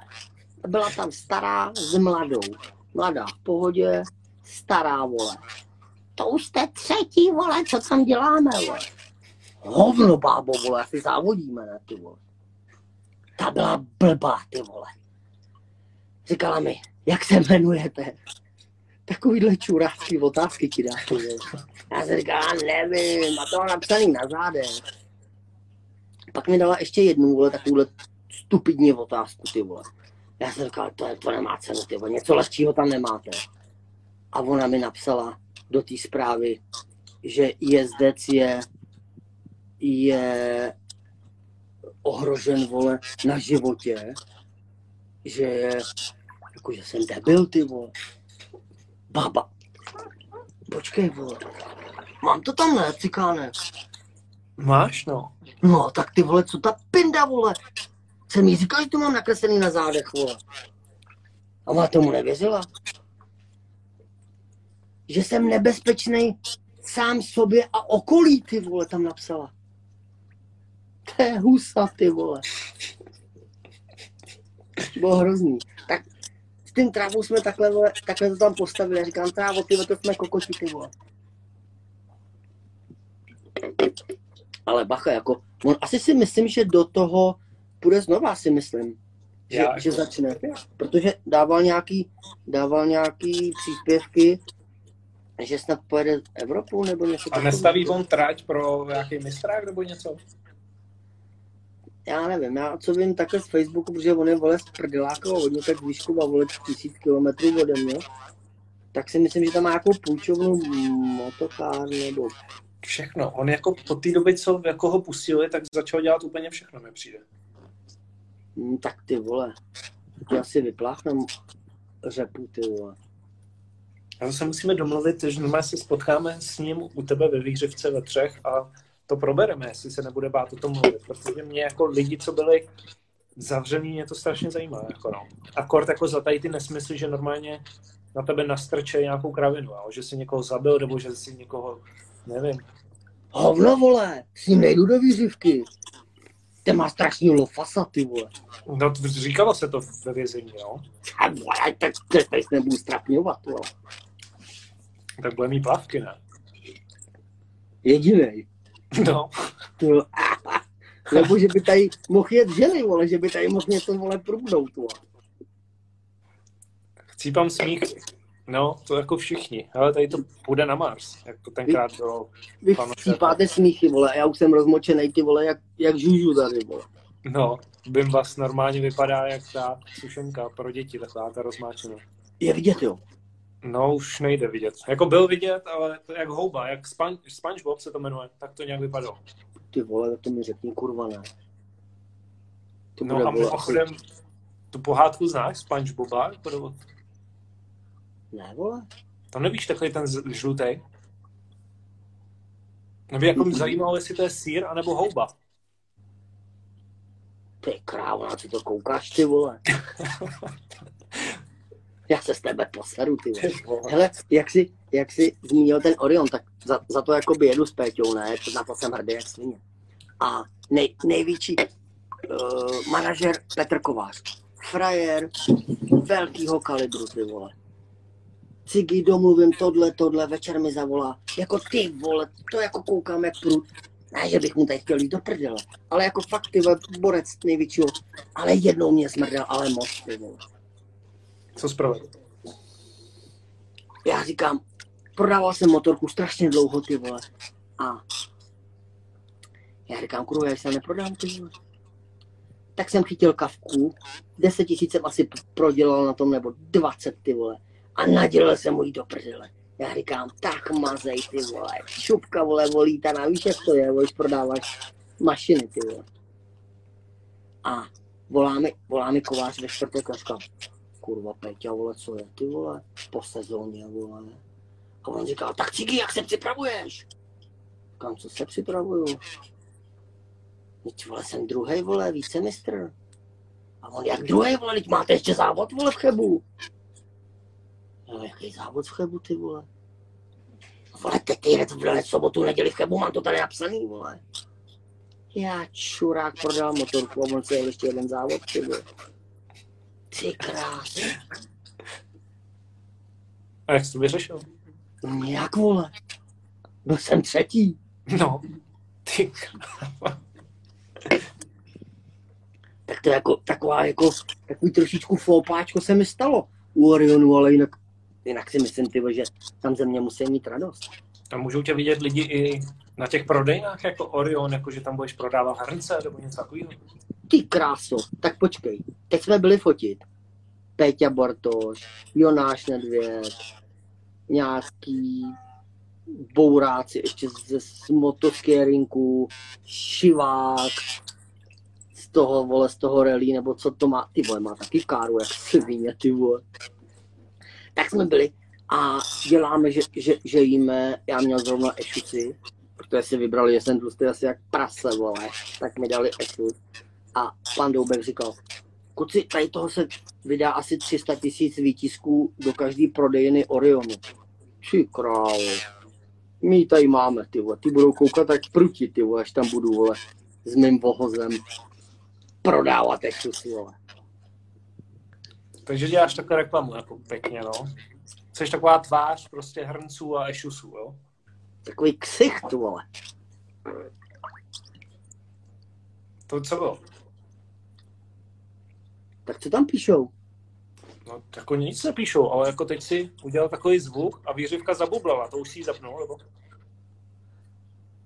Byla tam stará s mladou. Mladá v pohodě, stará, vole. To už jste třetí, vole, co tam děláme, vole. Hovno, bábo, vole, asi závodíme, ne, ty vole. Ta byla blbá, ty vole. Říkala mi, jak se jmenujete? Takovýhle čurácký otázky ti dá. Já jsem říkala, nevím, a to napsaný na zádech. Pak mi dala ještě jednu, vole, takovouhle stupidní otázku, ty vole. Já jsem říkal, to, je, to nemá cenu, ty vole, něco lehčího tam nemáte. A ona mi napsala do té zprávy, že jezdec je, je ohrožen, vole, na životě, že je, jako, že jsem debil, ty vole. Baba, počkej, vole, mám to tam, ne, cikáne? Máš, no. No, tak ty vole, co ta pinda, vole? Jsem jí říkal, že to mám nakreslený na zádech, vole. A ona tomu nevěřila. Že jsem nebezpečný sám sobě a okolí, ty vole, tam napsala. To je husa, ty vole. Bylo hrozný. Tak s tím trávou jsme takhle, vole, takhle to tam postavili. Já říkám, trávo, ty to jsme kokoti, ty vole. Ale bacha, jako, on asi si myslím, že do toho půjde znova, si myslím. Že, Já že začne. Protože dával nějaký, dával nějaký příspěvky, že snad pojede Evropu nebo něco A nestaví on trať pro nějaký mistrák nebo něco? Já nevím, já co vím takhle z Facebooku, protože on je vole z prdeláka hodně tak výšku a vole tisíc kilometrů ode mě. Tak si myslím, že tam má nějakou půjčovnu motokár nebo Všechno. On jako po té době, co jako ho pustili, tak začal dělat úplně všechno, mi přijde. Hm, tak ty vole. Já si vypláchnem řepu, ty vole. A to se musíme domluvit, že normálně se spotkáme s ním u tebe ve výřivce ve třech a to probereme, jestli se nebude bát o tom mluvit, protože mě jako lidi, co byli zavřený, mě to strašně zajímá. Jako no. Akord jako za tady ty nesmysly, že normálně na tebe nastrče nějakou kravinu, jo? že si někoho zabil, nebo že si někoho, nevím. Hovno, vole, s ním nejdu do výřivky. Ten má strašný lofasa, ty vole. No, říkalo se to ve vězení, jo? A vole, tak teď nebudu strapňovat, vole. Tak bude mít plavky, ne? Jedinej. No, Jo. Nebo že by tady mohl jet ženy, vole, že by tady mohl něco, vole, průbnout, vole. chcípám smích. No, to jako všichni. Ale tady to půjde na Mars, jak to tenkrát bylo. Vy chcípáte smíchy, vole, a já už jsem rozmočenej, ty vole, jak, jak žužu tady, vole. No, Bimbas normálně vypadá jak ta sušenka pro děti, taková ta rozmáčená. Je vidět, jo. No, už nejde vidět. Jako byl vidět, ale to jak houba, jak Span- SpongeBob se to jmenuje, tak to nějak vypadalo. Ty vole, to mi řekni, kurva, ne. To No a mimochodem, tu pohádku znáš, SpongeBoba? Jako- Ne, vole. To nevíš, takový ten? Mě by jako mě zajímalo, jestli to je sír anebo houba. Ty krávo, na co to koukáš, ty vole. Já se z tebe poseru, ty vole. Hele, jak jsi, jak jsi zmínil ten Orion, tak za, za to jakoby jedu s Péťou, ne? To- Na to jsem hrdý jak svině. A nej, největší uh, manažer Petr Kovář. Frajer velkýho kalibru, ty vole. Cigy, domluvím tohle, tohle, večer mi zavolá. Jako ty vole, to jako koukám jak prut. Ne, že bych mu tady chtěl jít do prdele, ale jako fakt ty vole, borec největšího. Ale jednou mě smrdel, ale moc, ty vole. Co zprovedl? já říkám, prodával jsem motorku strašně dlouho, ty vole. A já říkám, kurva, já se neprodám, ty vole. Tak jsem chytil kavku, 10 tisíc jsem asi prodělal na tom, nebo 20, ty vole. A nadělil jsem mu jí do prdele. Já říkám, tak mazej, ty vole. Šupka, vole, volítaná, víš, jak to je, vole, prodáváš mašiny, ty vole. A volá mi, volá mi kovář ve čtvrtek a říkám, kurva Peťa, vole, co je, ty vole, po sezóně, vole. A on říkal, tak Cigy, jak se připravuješ? Kam co se připravuju? Teď vole, jsem druhý vole, vícemistr. A on jak druhý vole, teď máte ještě závod vole v Chebu. No, jaký závod v Chebu, ty vole? Vole, teď hned v sobotu, neděli v Chebu, mám to tady napsaný, vole. Já čurák prodal motorku a on si jel ještě jeden závod, ty vole. Ty krásy. A jak jsi to vyřešil? No jak vole? Byl jsem třetí. No, ty kráva. Tak to je jako taková jako, takový trošičku fopáčko se mi stalo u Orionu, ale jinak, jinak si myslím, ty, vole, že tam ze mě musí mít radost. A můžou tě vidět lidi i na těch prodejnách jako Orion, jako že tam budeš prodávat hrnce nebo něco takového? Ty kráso, tak počkej, teď jsme byli fotit. Péťa Bartoš, Jonáš Nedvěd, nějaký bouráci ještě ze z motoscaringu, šivák, z toho, vole, z toho rally, nebo co to má, ty vole, má taky káru, jak svině, ty vole. Tak jsme byli a děláme, že, že, že jíme, já měl zrovna ešuci, protože si vybrali, že jsem tlustý asi jak prase, vole, tak mi dali ešut. A pan Doubek říkal, kuci, tady toho se vydá asi 300 tisíc výtisků do každý prodejny Orionu. Ty krávo. My tady máme, ty vole. Ty budou koukat tak pruti, ty vole, až tam budu, vole, s mým vohozem prodávat ešusy, vole. Takže děláš takovou reklamu, jako pěkně, no. Jsi taková tvář prostě hrnců a ešusů, jo? Takový ksich, ty vole. To co bylo? Tak co tam píšou? No, jako nic nepíšou, ale jako teď si udělal takový zvuk a výřivka zabublala, to už si ji zapnul, nebo?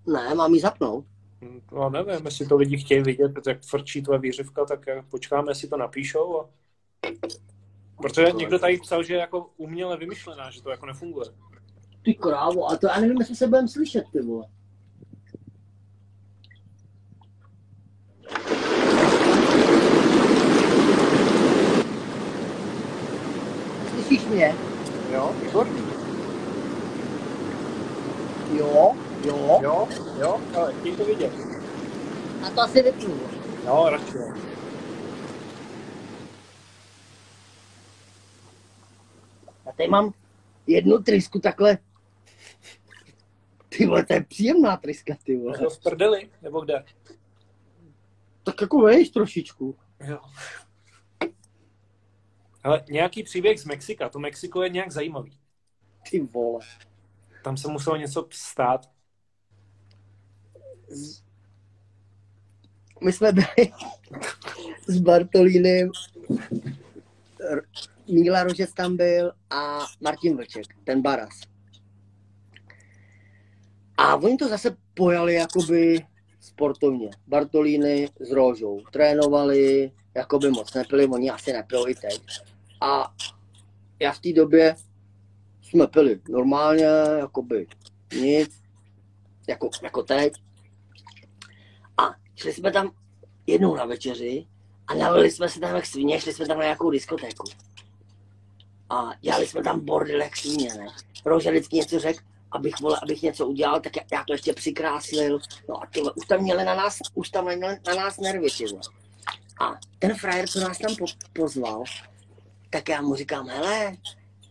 Ne, mám ji zapnout. Hm, No nevím, jestli to lidi chtějí vidět, protože jak frčí tvoje výřivka, tak počkáme, jestli to napíšou. A... Protože někdo tady psal, že je jako uměle vymyšlená, že to jako nefunguje. Ty krávo, a to já nevím, jestli se budeme slyšet, ty vole. Slyšíš mě? Jo, výborný. Jo, jo. Jo, jo, ale chtějí to vidět. A to asi vypnu. Jo, radši jo. Já tady mám jednu trysku takhle. Ty vole, to je příjemná tryska, ty vole. To v prdeli, nebo kde? Tak jako vejš trošičku. Jo. Ale nějaký příběh z Mexika, to Mexiko je nějak zajímavý. Ty vole. Tam se muselo něco stát. My jsme byli s Bartolínem, Míla Rožec tam byl a Martin Vlček, ten Baras. A oni to zase pojali jakoby sportovně. Bartolíny s Rožou. Trénovali, jakoby moc nepili, oni asi nepili i teď. A já v té době jsme pili normálně, jakoby nic, jako, jako teď. A šli jsme tam jednou na večeři a nalili jsme se tam jak svině, šli jsme tam na nějakou diskotéku. A dělali jsme tam bordel jak svině, ne? Rože vždycky něco řekl, abych, vole, abych něco udělal, tak já, to ještě přikráslil. No a tyhle, už tam měli na nás, už tam měli na nás nervy, ty vole. A ten frajer, co nás tam po, pozval, tak já mu říkám, hele,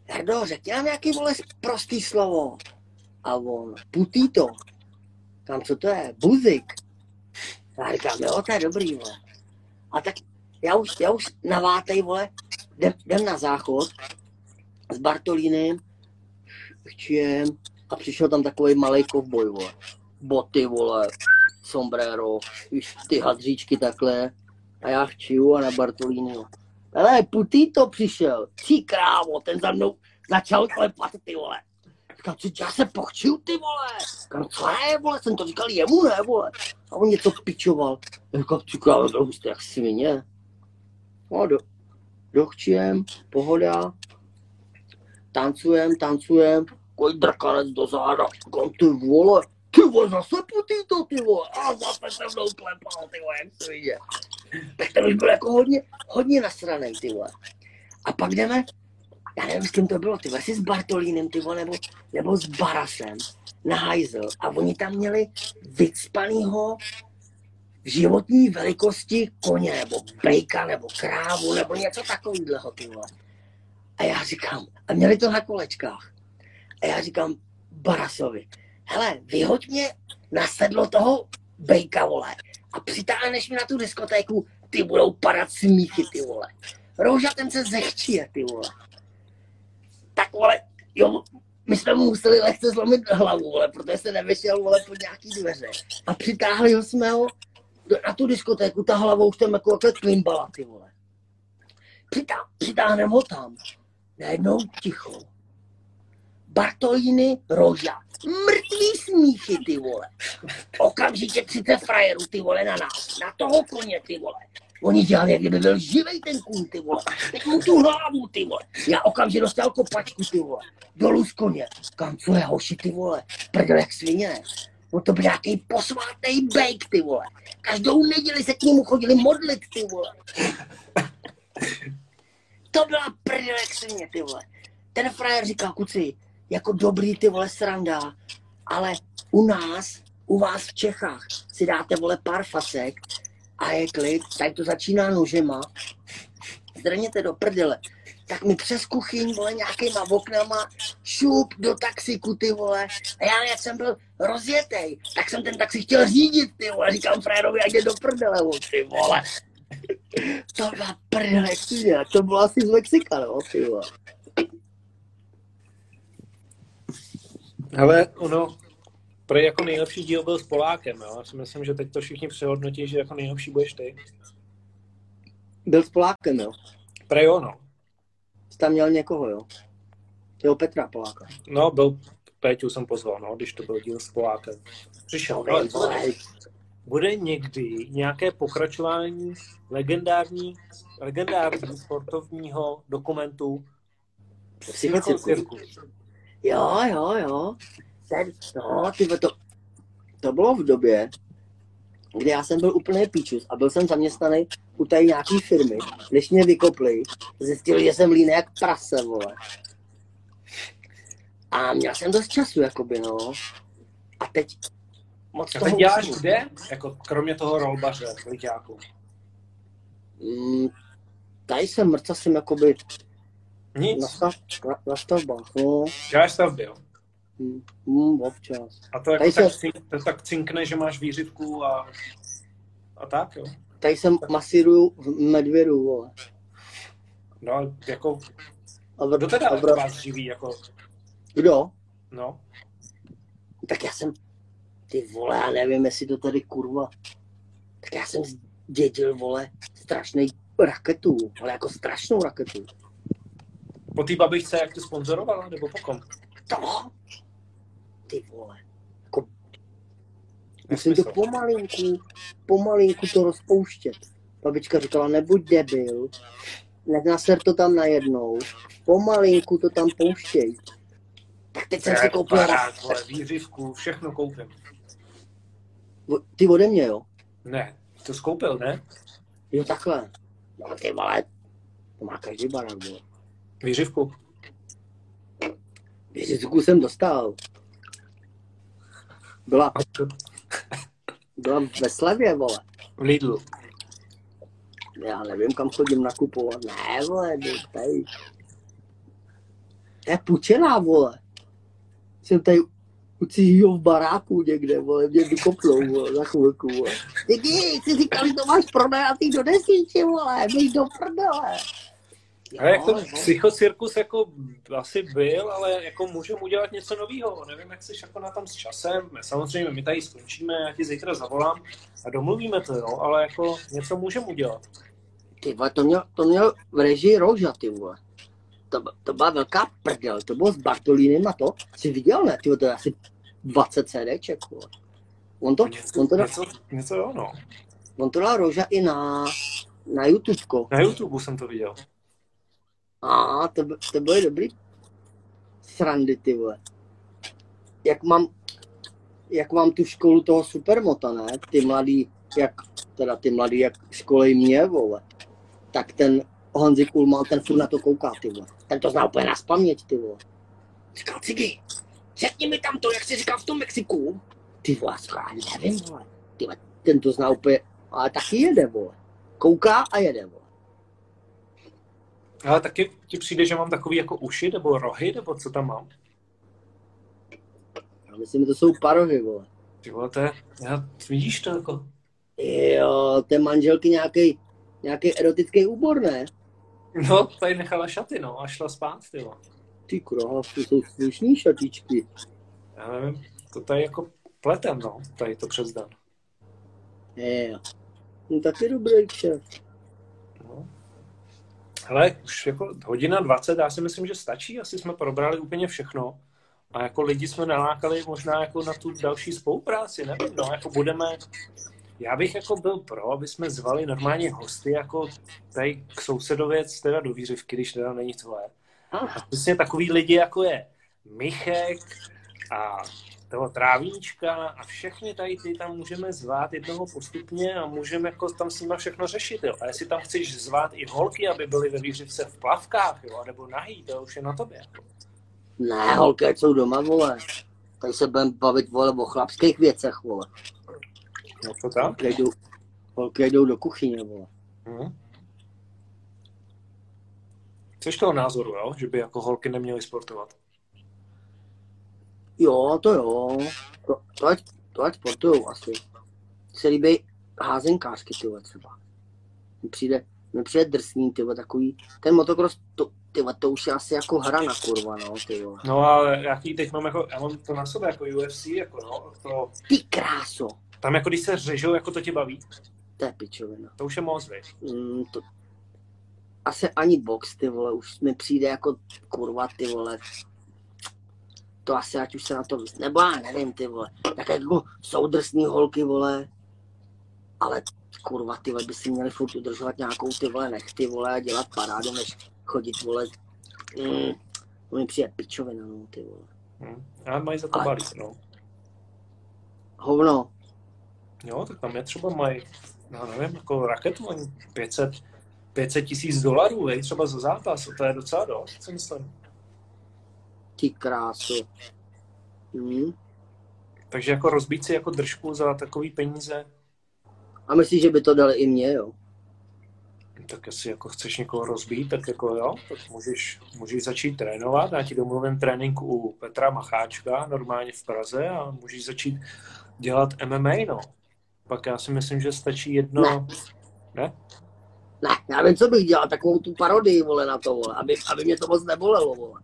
Jardo, řekni nám nějaký, vole, prostý slovo. A on, putý to. Tam, co to je? Buzik. Já říkám, jo, to je dobrý, vole. A tak já už, já už navátej, vole, jdem, jdem na záchod s Bartolínem, a přišel tam takový malý kovboj, vole. Boty, vole, sombrero, víš, ty hadříčky takhle. A já chčiju a na Bartolínu. Ale putý to přišel. Ty krávo, ten za mnou začal klepat, ty vole. Říkám, co já se pochčiju, ty vole. Říkám, co ne, vole, jsem to říkal jemu, ne, vole. A on něco pičoval. Říkám, ty krávo, to jak svině. No, do, dochčím, pohoda. Tancujem, tancujem. Koj drkanec do záda. Říkám, ty vole, ty vole, zase putý to, ty vole. A zase se mnou klepal, ty vole, jak svině. Tak ten už byl jako hodně, hodně nasranej, ty vole. A pak jdeme, já nevím, s kým to bylo, ty vole, s Bartolínem, ty vole, nebo, nebo s Barasem na hajzl a oni tam měli vycpanýho v životní velikosti koně, nebo bejka, nebo krávu, nebo něco takového, ty vole. A já říkám, a měli to na kolečkách. A já říkám Barasovi, hele, vyhoď mě na sedlo toho bejka, vole, a přitáhneš mi na tu diskotéku, ty budou padat smíchy, ty vole. Rouža ten se zechčije, ty vole. Tak vole, jo, my jsme mu museli lehce zlomit hlavu, vole, protože se nevyšel, vole, pod nějaký dveře. A přitáhli ho jsme ho na tu diskotéku, ta hlava už tam jako takhle klimbala, ty vole. Přitá, přitáhneme ho tam. Najednou ticho. Bartolíny, Roža. Mrtvý smíchy, ty vole. Okamžitě 30 frajerů, ty vole, na nás. Na toho koně, ty vole. Oni dělali, jak kdyby byl živej ten kůň, ty vole. Teď mu tu hlavu, ty vole. Já okamžitě dostal kopačku, ty vole. Dolů z koně. Kam, co je hoši, ty vole. Prdel jak svině. No to byl nějaký posvátný bejk, ty vole. Každou neděli se k němu chodili modlit, ty vole. To byla prdel jak ty vole. Ten frajer říkal, kuci, jako dobrý ty vole sranda, ale u nás, u vás v Čechách si dáte vole pár fasek a je klid, tady to začíná nožema, zdrněte do prdele. Tak mi přes kuchyň, vole, nějakýma oknama, šup do taxiku, ty vole. A já, jak jsem byl rozjetej, tak jsem ten taxi chtěl řídit, ty vole. Říkám frajerovi, jak jde do prdele, vole, ty vole. To byla prdele, to bylo asi z Mexika, no, ty. Ale ono, pro jako nejlepší díl byl s Polákem, jo. Já si myslím, že teď to všichni přehodnotí, že jako nejlepší budeš ty. Byl s Polákem, jo. Pre jo, no. Jsi tam měl někoho, jo. Jo, Petra Poláka. No, byl, Péťu jsem pozval, no, když to byl díl s Polákem. Přišel, No, vole, bude někdy nějaké pokračování legendární, legendární sportovního dokumentu Psychocirku. Jo, jo, jo. Ten, no, ty to, to bylo v době, kdy já jsem byl úplně píčus a byl jsem zaměstnaný u tady nějaký firmy. Když mě vykopli, zjistili, že jsem líný jak prase, vole. A měl jsem dost času, jakoby, no. A teď moc A toho teď děláš kde? Jako kromě toho rolbaře, liďáku. Mm, tady jsem mrca jsem jakoby Nic, na, stav, na, na stavbách, no. děláš stavby, jo. Mm, mm, občas. A to, jako Tady tak, se- cink, to tak cinkne, že máš výřivku a, a tak, jo. Tady jsem masíruju v medvědu, vole. No, jako, A vr, kdo teda a jako vr, vás živí, jako, kdo? no. Tak já jsem, ty vole, já nevím, jestli to tady kurva. Tak já jsem zdědil, vole, strašný raketu, ale jako strašnou raketu. Po té babičce, jak tě sponzorovala, nebo po kom? To? Ty vole. Jako, musím to pomalinku, pomalinku to rozpouštět. Babička říkala, nebuď debil, nenaser to tam najednou, pomalinku to tam pouštěj. Tak teď jsem si koupil raketu. vole, výřivku, všechno koupím. Ty ode mě, jo? Ne, to skoupil, ne? Jo, takhle. No ty vole, to má každý barák, vole. Výřivku. Věřitku jsem dostal. Byla, byla ve slevě, vole. V Lidlu. Já nevím, kam chodím nakupovat. Ne, vole, tady. To je pučená, vole. Jsem tady u cizího v baráku někde, vole, mě vykopnou, vole, za chvilku, vole. Ty ty, jsi říkal, že to máš prodajatý do desíti, vole, běž do prdele. Ale jak to Jo, jo. psychocirkus jako asi byl, ale jako můžeme udělat něco nového. Nevím, jak jsi jako na tom s časem. Samozřejmě my tady skončíme, já ti zítra zavolám a domluvíme to, jo, ale jako něco můžeme udělat. Ty vole, to měl, to měl v režii Roža, ty vole. To, to byla velká prdel, to bylo s Bartolínem a to. Jsi viděl, ne? Ty to je asi 20 CDček, vole. On to, Něco, on to, dal, něco, něco jo, no. on to dal Roža i na, na YouTubeko. Na YouTube jsem to viděl. A to, to byly dobrý srandy, ty vole. Jak mám, jak mám tu školu toho supermota, ne? Ty mladý, jak, teda ty mladý, jak školej mě, vole. Tak ten Honzik Ulman, ten furt na to kouká, ty vole. Ten to zná úplně na spaměť, ty vole. Říkal, Cigy, řekni mi tam to, jak jsi říkal v tom Mexiku. Ty vole, já nevím, vole. Ty vole, ten to zná úplně, ale taky jede, vole. Kouká a jede, vole. Ale taky ti přijde, že mám takový jako uši nebo rohy, nebo co tam mám? Já myslím, že to jsou parohy, vole. Ty vole, to je, já, vidíš to jako? Jo, té manželky nějaký nějaký erotický úbor, ne? No, tady nechala šaty, no, a šla spát, ty vole. Ty to jsou slušný šatičky. Já nevím, to tady jako pletem, no, tady to přes den. Jo. No taky dobrý kšef. No. Hele, už jako hodina 20, já si myslím, že stačí, asi jsme probrali úplně všechno. A jako lidi jsme nalákali možná jako na tu další spolupráci, nevím, no, jako budeme, já bych jako byl pro, aby jsme zvali normálně hosty jako tady k sousedověc, teda do výřivky, když teda není tvoje. A přesně takový lidi, jako je Michek a toho Trávíčka a všechny tady ty tam můžeme zvát jednoho postupně a můžeme jako tam s nimi všechno řešit. Jo. A jestli tam chceš zvát i holky, aby byly ve výřivce v plavkách, jo, nebo nahý, to už je na tobě. Jako. Ne, holky jsou doma, vole. Tady se budeme bavit, vole, o chlapských věcech, vole. No to tak? Holky jdou, holky jdou do kuchyně, vole. Hmm. Což toho názoru, jo? že by jako holky neměly sportovat? Jo, to jo. To, to, ať, to ať sportujou asi. Se líbí házenkářky, tyhle třeba. Mi přijde, mi přijde drsný, tyhle, takový. Ten motocross, to, tyhle, to už je asi jako hra na kurva, no, tyhle. No a jaký teď mám jako, já mám to na sobě jako UFC, jako no, to... Ty kráso. Tam jako když se řežou, jako to tě baví? To je pičovina. To už je moc, víš? Mm, to... Asi ani box, ty vole, už mi přijde jako kurva, ty vole. To asi, ať už se na to vys... Nebo já nevím, ty vole. Tak jako jsou drsný holky, vole. Ale kurva, ty vole, by si měli furt udržovat nějakou ty vole nechty, vole, a dělat parádu, než chodit, vole. Mm, to mi přijde pičovina, no, ty vole. Hmm. A mají za to Ale- balík, no. Hovno. Jo, tak tam je třeba mají, no nevím, jako raketu, ani 500, 500 tisíc dolarů, vej, třeba za zápas, to je docela dost, si myslím. Ty krásu. Hmm. Takže jako rozbít si jako držku za takový peníze, A myslíš, že by to dali i mě, jo? tak jestli jako chceš někoho rozbít, tak jako jo, tak můžeš, můžeš začít trénovat. Já ti domluvím trénink u Petra Macháčka, normálně v Praze a můžeš začít dělat MMA, no. Pak já si myslím, že stačí jedno... Ne. Ne? Ne, já vím, co bych dělal, takovou tu parodii, vole, na to, vole, aby, aby mě to moc nebolelo, vole.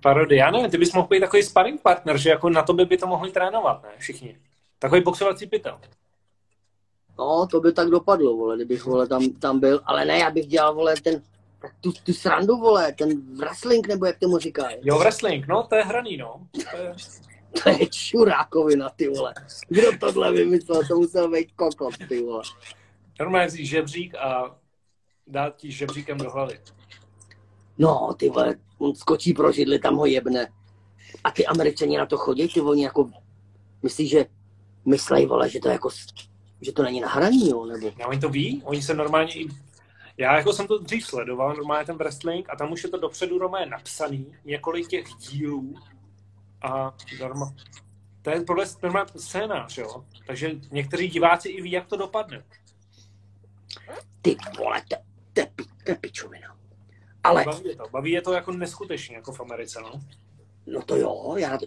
Parody, já nevím, ty bys mohl být takový sparring partner, že jako na to by to mohli trénovat, ne, všichni. Takový boxovací pytel. No, to by tak dopadlo, vole, kdybych, vole, tam, tam byl, ale ne, já bych dělal, vole, ten, tu, tu srandu, vole, ten wrestling, nebo jak tomu říkají. Jo, wrestling, no, to je hraný, no. To je... To je čurákovina, ty vole. Kdo tohle vymyslel, to musel být kokot, ty vole. Normálně vzít žebřík a dát ti žebříkem do hlavy. No, ty vole, on skočí pro židli, tam ho jebne. A ty američani na to chodí, ty oni jako, myslíš, že myslej, vole, že to jako, že to není na hraní, jo, nebo? No, oni to ví, oni se normálně i... Já jako jsem to dřív sledoval, normálně ten wrestling, a tam už je to dopředu normálně napsaný, několik těch dílů a norma... To je podle normálně scénář, jo. Takže někteří diváci i ví, jak to dopadne. Ty vole, to, to, je pi- to je pičovina. Ale, Baví je to, baví je to jako neskutečně, jako v Americe, no. no to jo, já, to-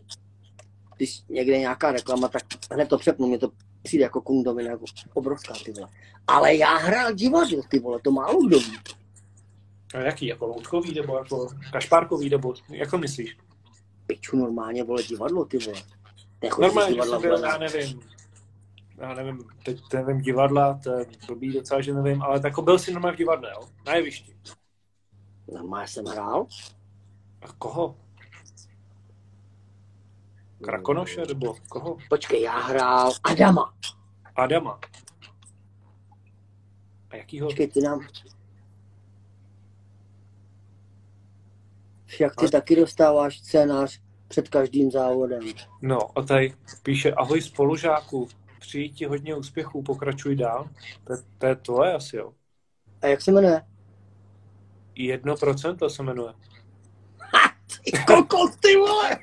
když někde je nějaká reklama, tak hned to přepnu, mě to přijde jako kundovina, jako obrovská, ty vole. Ale já hrál divadlo, ty vole, to málo kdo ví. A jaký, jako loutkový, nebo jako kašpárkový, nebo jak to myslíš? Piču normálně, vole, divadlo, ty vole. Normálně, divadla, jsem byl, vole, já nevím, já nevím, teď nevím divadla, to je blbý docela, že nevím, ale jako byl jsi normálně v divadle, jo? Na jevišti. Normálně jsem hrál. A koho? Krakonoše, nebo koho? Počkej, já hrál Adama. Adama. A jakýho? Počkej, ty nám... Jak ty taky dostáváš scénář před každým závodem. No, a tady píše, ahoj spolužáku, přeji ti hodně úspěchů, pokračuj dál. To, je- to je tvoje asi, jo? A jak se jmenuje? Jedno procento se jmenuje. Ha, ty kokos, ty vole!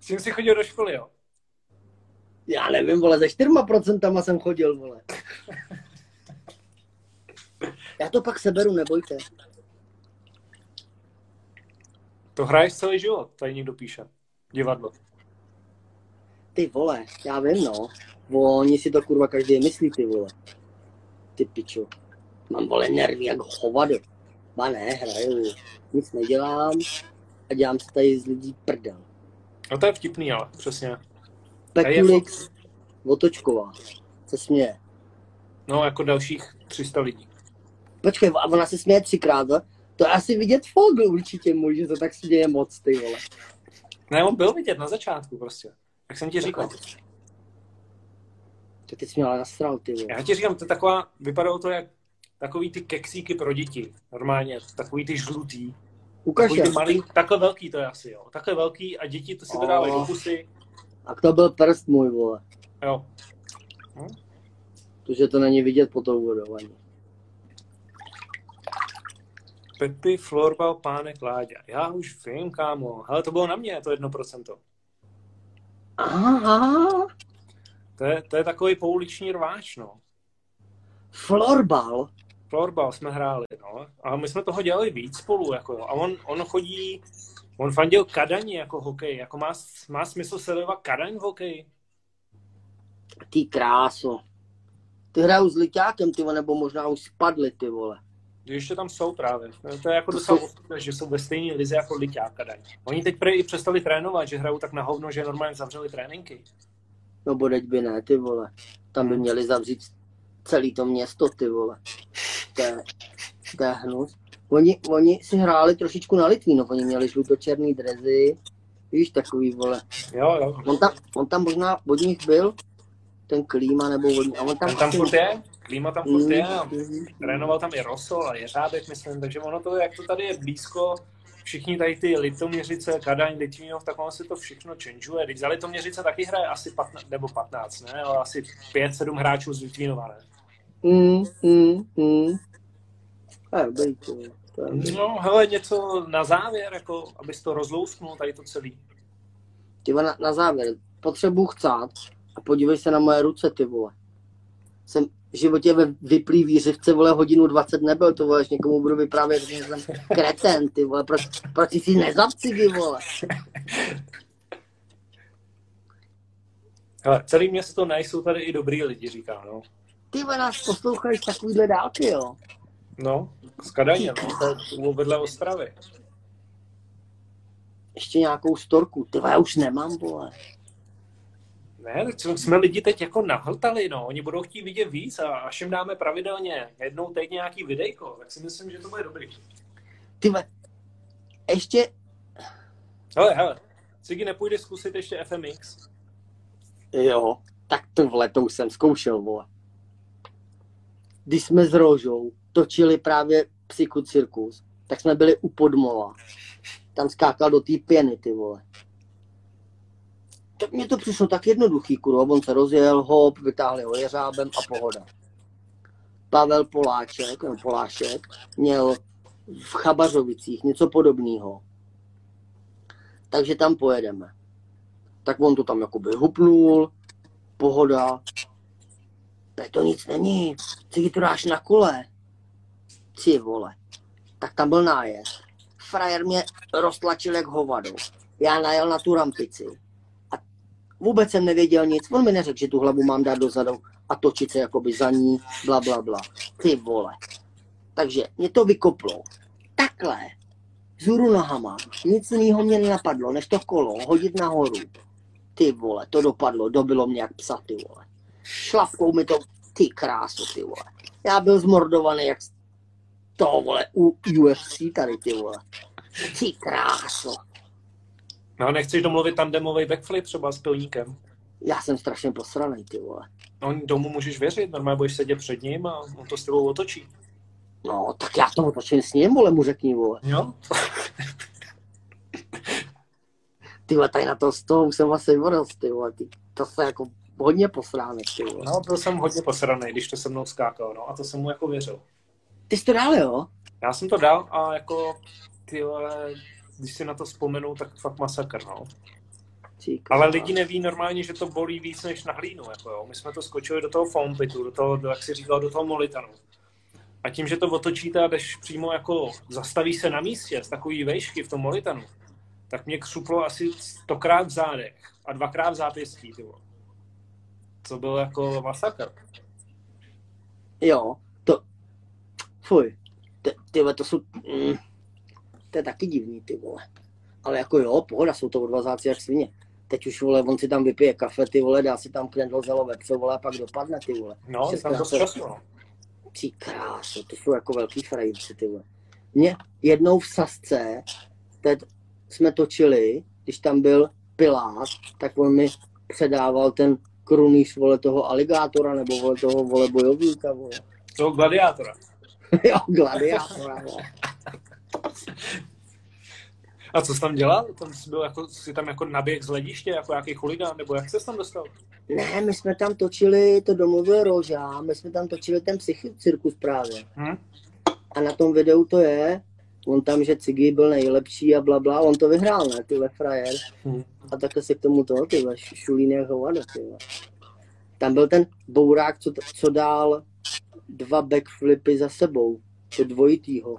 S tím si chodil do školy, jo? Já nevím, vole, ze čtyřma procentama jsem chodil, vole. Já to pak seberu, nebojte. To hraješ celý život, tady někdo píše. Divadlo. Ty vole, já vím, no. Oni si to kurva každý myslí, ty vole. Ty pičo. Mám vole nervy jak hovado. Ba ne, hraju. Nic nedělám a dělám se tady z lidí prdel. No to je vtipný, ale přesně. Pekulix, Votočková, se směje. No, jako dalších 300 lidí. Počkej, a ona se směje třikrát, ne? To je asi vidět Fogl určitě můj, že to tak směje moc, ty vole. Ne, on byl vidět na začátku prostě. Jak jsem ti říkal. To ty jsi měla nasral, ty. Já ti říkám, to je taková, vypadalo to jak takový ty keksíky pro děti. Normálně, takový ty žlutý. Ukaž Takový ty malý, takhle velký to je asi, jo. Takhle velký a děti to si to dávají do Oh. pusy. A to byl prst můj, vole. Jo. Protože to není vidět po tou vodou ani. Pepi, florbal, pánek, Láďa. Já už vím, kámo. Ale to bylo na mě, to jedno procento. Aha, To je, to je takový pouliční rváč, no. florbal. Florbal jsme hráli, no. A my jsme toho dělali víc spolu, jako jo. A on, on chodí, on fandil Kadani jako hokej. Jako má, má smysl sledovat Kadaň v hokeji? Ty kráso. Ty hrajou s Liťákem, ty nebo možná už spadli, ty vole. Ještě tam jsou právě. To je jako docela ostudné, že jsou ve stejné lize jako Liťák Kadaň. Oni teď prý i přestali trénovat, že hrajou tak na hovno, že normálně zavřeli tréninky. No bodeď by ne, ty vole. Tam by měli zavřít celý to město, ty vole. To je, to je hnus. Oni, oni si hráli trošičku na Litvínov, oni měli žlutočerný drezy, víš, takový, vole. Jo, jo. On tam, on tam možná od nich byl, ten klíma, nebo od nich, a on tam... Ten tam furt je, klíma tam furt je, a Mm, trénoval tam i Rosol a Jeřábek, myslím, takže ono to, jak to tady je blízko, všichni tady ty Litoměřice, Kadaň, Litvínov, tak ono se to všechno changeuje. Když za Litoměřice taky hraje asi 15, nebo 15, ne, ale asi 5-7 hráčů z Litvínova, ne? mm, mm, mm. Je dobrý. No, hele, něco na závěr, jako, abys to rozlousknul, tady to celý. Ty na, na závěr, potřebuji chcát a podívej se na moje ruce, ty vole. Jsem v životě ve vyplý výřivce, vole, hodinu 20 nebyl, to vole, až někomu budu vyprávět, že jsem kreten, ty vole, proč, proč jsi si nezapci, ty vole. Hele, celý město ne, jsou tady i dobrý lidi, říká, no. Ty vole, nás poslouchají takovýhle dálky, jo. No, z Kadaně, no, to vedle Ostravy. Ještě nějakou storku, ty vole, já už nemám, vole. Ne, tak jsme lidi teď jako nahltali, no. Oni budou chtít vidět víc a až jim dáme pravidelně jednou teď nějaký videjko, tak si myslím, že to bude dobrý. Ty ještě, Hele, hele, Cigi nepůjde zkusit ještě FMX? jo, tak to vole, to už jsem zkoušel, vole. Když jsme s Rožou točili právě Psyku Cirkus, tak jsme byli u Podmola. Tam skákal do té pěny, ty vole. Tak mně to přišlo tak jednoduchý, kurva. On se rozjel, hop, vytáhli ho jeřábem a pohoda. Pavel Poláček, no Polášek, měl v Chabařovicích něco podobného. Takže tam pojedeme. Tak on to tam jakoby hupnul, pohoda. To nic není. Co to dáš na kole? Ty vole. Tak tam byl nájezd. Frajer mě roztlačil jak hovado. Já najel na tu rampici. Vůbec jsem nevěděl nic. On mi neřekl, že tu hlavu mám dát dozadu a točit se jakoby za ní, bla, bla, bla. Ty vole. Takže mě to vykoplo. Takhle. Zůru nohama. Nic jiného mě nenapadlo, než to kolo hodit nahoru. Ty vole, to dopadlo, dobilo mě jak psa, ty vole. Šlapkou mi to, ty krásu, ty vole. Já byl zmordovaný jak toho, vole, u UFC tady, ty vole. Ty kráso. No, nechceš domluvit tandemový backflip třeba s pilníkem? Já jsem strašně posraný, ty vole. On tomu můžeš věřit, normálně budeš sedět před ním a on to s tebou otočí. No, tak já to otočím s ním, vole, mu řekni, vole. Jo? Ty vole, tady na to z toho už jsem asi vyrost, ty vole, ty, to se jako hodně posránek, ty vole. No, byl jsem hodně posraný, když to se mnou skákal, no, a to jsem mu jako věřil. Ty jsi to dal, jo? Já jsem to dal a jako, ty vole, když si na to vzpomenu, tak fakt masakr, no. Ty Ale lidi neví normálně, že to bolí víc než na hlínu, jako jo. My jsme to skočili do toho foam pitu, do toho, do, jak si říkal, do toho molitanu. A tím, že to otočíte a jdeš přímo jako, zastaví se na místě z takový vejšky v tom molitanu, tak mě křuplo asi stokrát v zádech a dvakrát v zápěstí, ty vole. To byl jako masakr. Jo, to... Fuj. Ty, ty to jsou... Mm, to je taky divný, ty vole. Ale jako jo, pohoda, jsou to odvazáci jak svině. Teď už, vole, on si tam vypije kafe, ty vole, dá si tam knedl zelo vepřo, vole, a pak dopadne, ty vole. No, je tam dost času, no. Ty kráso, to jsou jako velký frajíci, ty vole. Mě jednou v Sasce, teď jsme točili, když tam byl Pilát, tak on mi předával ten krunýř, vole, toho aligátora, nebo vole, toho, vole, bojovníka, vole. Toho gladiátora. jo, gladiátora, vole. A co jsi tam dělal? Tam jsi, byl jako, jsi tam jako naběh z hlediště, jako nějaký chuligán, nebo jak jsi tam dostal? Ne, my jsme tam točili, to domluvil Roža, my jsme tam točili ten psychi cirkus právě. Hm? A na tom videu to je, on tam, že Cigi byl nejlepší a bla, bla, on to vyhrál, ne, tyhle frajer. Hm. A takhle se k tomu toho, tyhle, šulín jak tyhle. Tam byl ten bourák, co, co dál dva backflipy za sebou, to dvojitýho.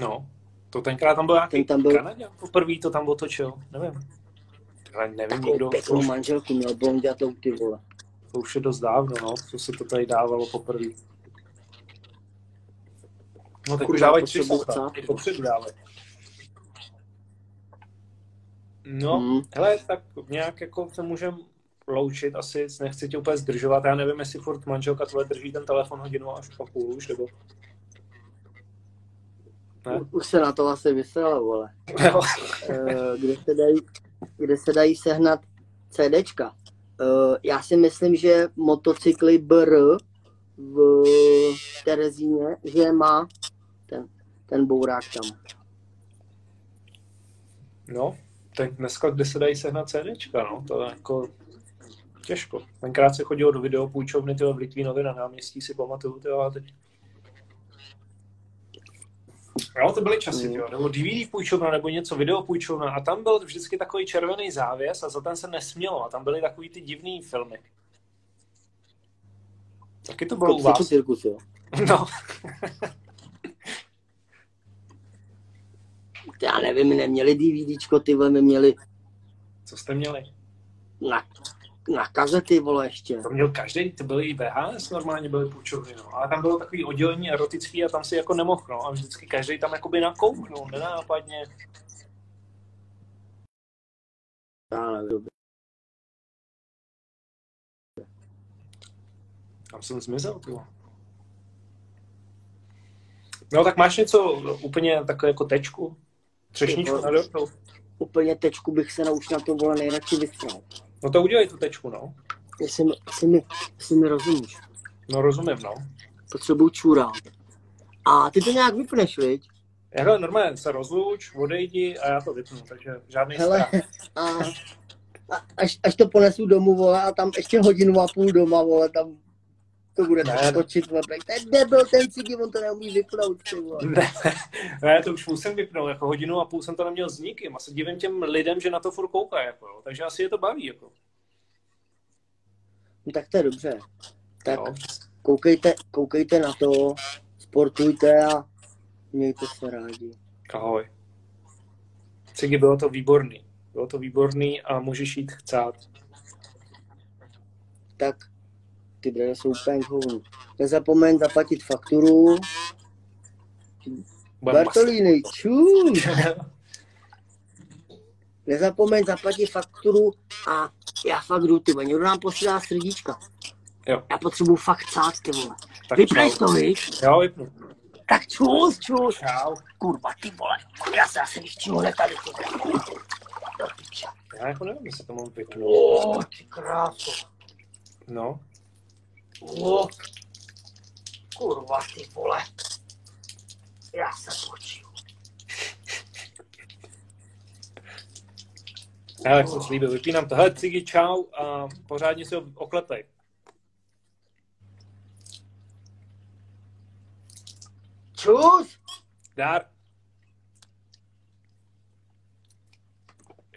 No, to tenkrát tam byl nějaký Ten tam byl- Kanaděn, poprvé to tam otočil, nevím. Ale nevím, Takovou nikdo, to pěknou už, manželku měl blondětou, ty vole. to už je dost dávno, no, co se to tady dávalo poprvé. No teď už dávají tři potřebuji fota, chcát. i popředu dávají. No, Hmm. hele, tak nějak jako se můžeme loučit, asi nechci tě úplně zdržovat, já nevím, jestli furt manželka tvoje drží ten telefon hodinu až a půl už, nebo... Ne? Už se na to asi vysrala, vole. Eh, kde se dají, kde se dají sehnat CDčka. Eh, Já si myslím, že motocykly BR v Terezíně, že má ten, ten bourák tam. No, tak dneska, kde se dají sehnat CDčka, no, to je jako těžko. Tenkrát se chodilo do videopůjčovny tyhle v Litvínově na náměstí, si pamatuju, tyhle, a teď. Jo, to byly časy, Mm. jo. nebo DVD půjčovna, nebo něco, videopůjčovna a tam byl vždycky takový červený závěs a za ten se nesmělo a tam byly takový ty divný filmy. Taky to bylo u Jako vás. cirkus, jo. No, Já nevím, my neměli DVDčko, ty vole, my měli co jste měli? na, na kazety, vole, ještě. To měl každý, to byly i VHS, normálně byly půjčovny, no. Ale tam bylo takový oddělení erotický a tam si jako nemohl, no. A vždycky každý tam jakoby nakouknul, nenápadně. Já nevím. Tam jsem zmizel, ty. No tak máš něco úplně takové jako tečku? Třešničku na dortu? Úplně tečku bych se na už na to, vole, nejradši vystřel. No to udělej tu tečku, no. Jestli mi, jestli mi, jestli mi rozumíš. No rozumím, no. Potřebuju čůra. A ty to nějak vypneš, viď? Hele, normálně se rozluč, odejdi a já to vypnu, takže žádný Hele, strach. a, a až, až to ponesu domů, vole, a tam ještě hodinu a půl doma, vole, tam to bude Ne, tak ne. točit, vole, tak ten debil, ten cigi, on to neumí vypnout, ty vole. Ne, ne, to už musím vypnout, jako hodinu a půl jsem to neměl s nikým a se divím těm lidem, že na to furt koukají, jako, jo. takže asi je to baví, jako. No, tak to je dobře. Tak Jo. koukejte, koukejte na to, sportujte a mějte se rádi. Ahoj. Cigy, bylo to výborný. Bylo to výborný a můžeš jít chcát. Tak ty brýle jsou úplně k hovnu. Nezapomeň zaplatit fakturu. Bartolíny, čus! Nezapomeň zaplatit fakturu a já fakt jdu, ty vole. Někdo nám posílá srdíčka. Jo. Já potřebuju fakt chcát, ty vole. Tak Vypneš čau. to, víš? Jo, vypnu. Tak čus, čus. Čau. Kurva, ty vole. Já se asi vyštínu hned tady, ty vole. Já jako nevím, jestli to mám vypnout. O, ty kráso. No. O. Kurva, ty vole. Já se počiju. Já, jak jsem slíbil, vypínám to. Hele, Cigi, čau a pořádně si ho oklepej. Čus! Dár.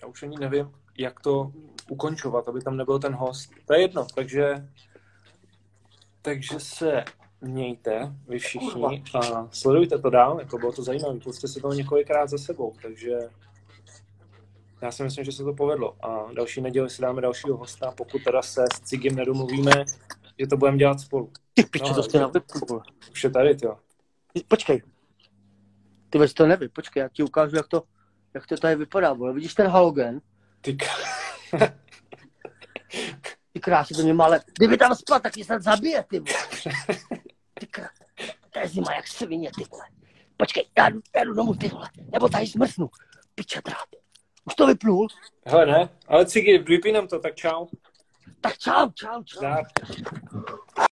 Já už ani nevím, jak to ukončovat, aby tam nebyl ten host. To je jedno, takže takže se mějte vy všichni a sledujte to dál, jako bylo to zajímavé, pusťte si to několikrát za sebou, takže já si myslím, že se to povedlo a další neděli si dáme dalšího hosta, pokud teda se s Cigim nedomluvíme, že to budeme dělat spolu. Ty piče, to jste na webku. Už je tady, jo. Počkej. Ty vůbec to neví, počkej, já ti ukážu, jak to, jak to tady vypadá, vole. Vidíš ten halogen? Ty k... Ty krásy, to mě ale kdyby tam spal, tak mě snad zabije, ty vole. Ty krásy, to je zima jak svině, ty vole. Počkej, já jdu, já jdu domů, ty vole, nebo tady zmrznu. Piče drát. Už to vyplul? Hele, ne, ale Cigi, vypínám to, tak čau. Tak čau, čau, čau. Zdar.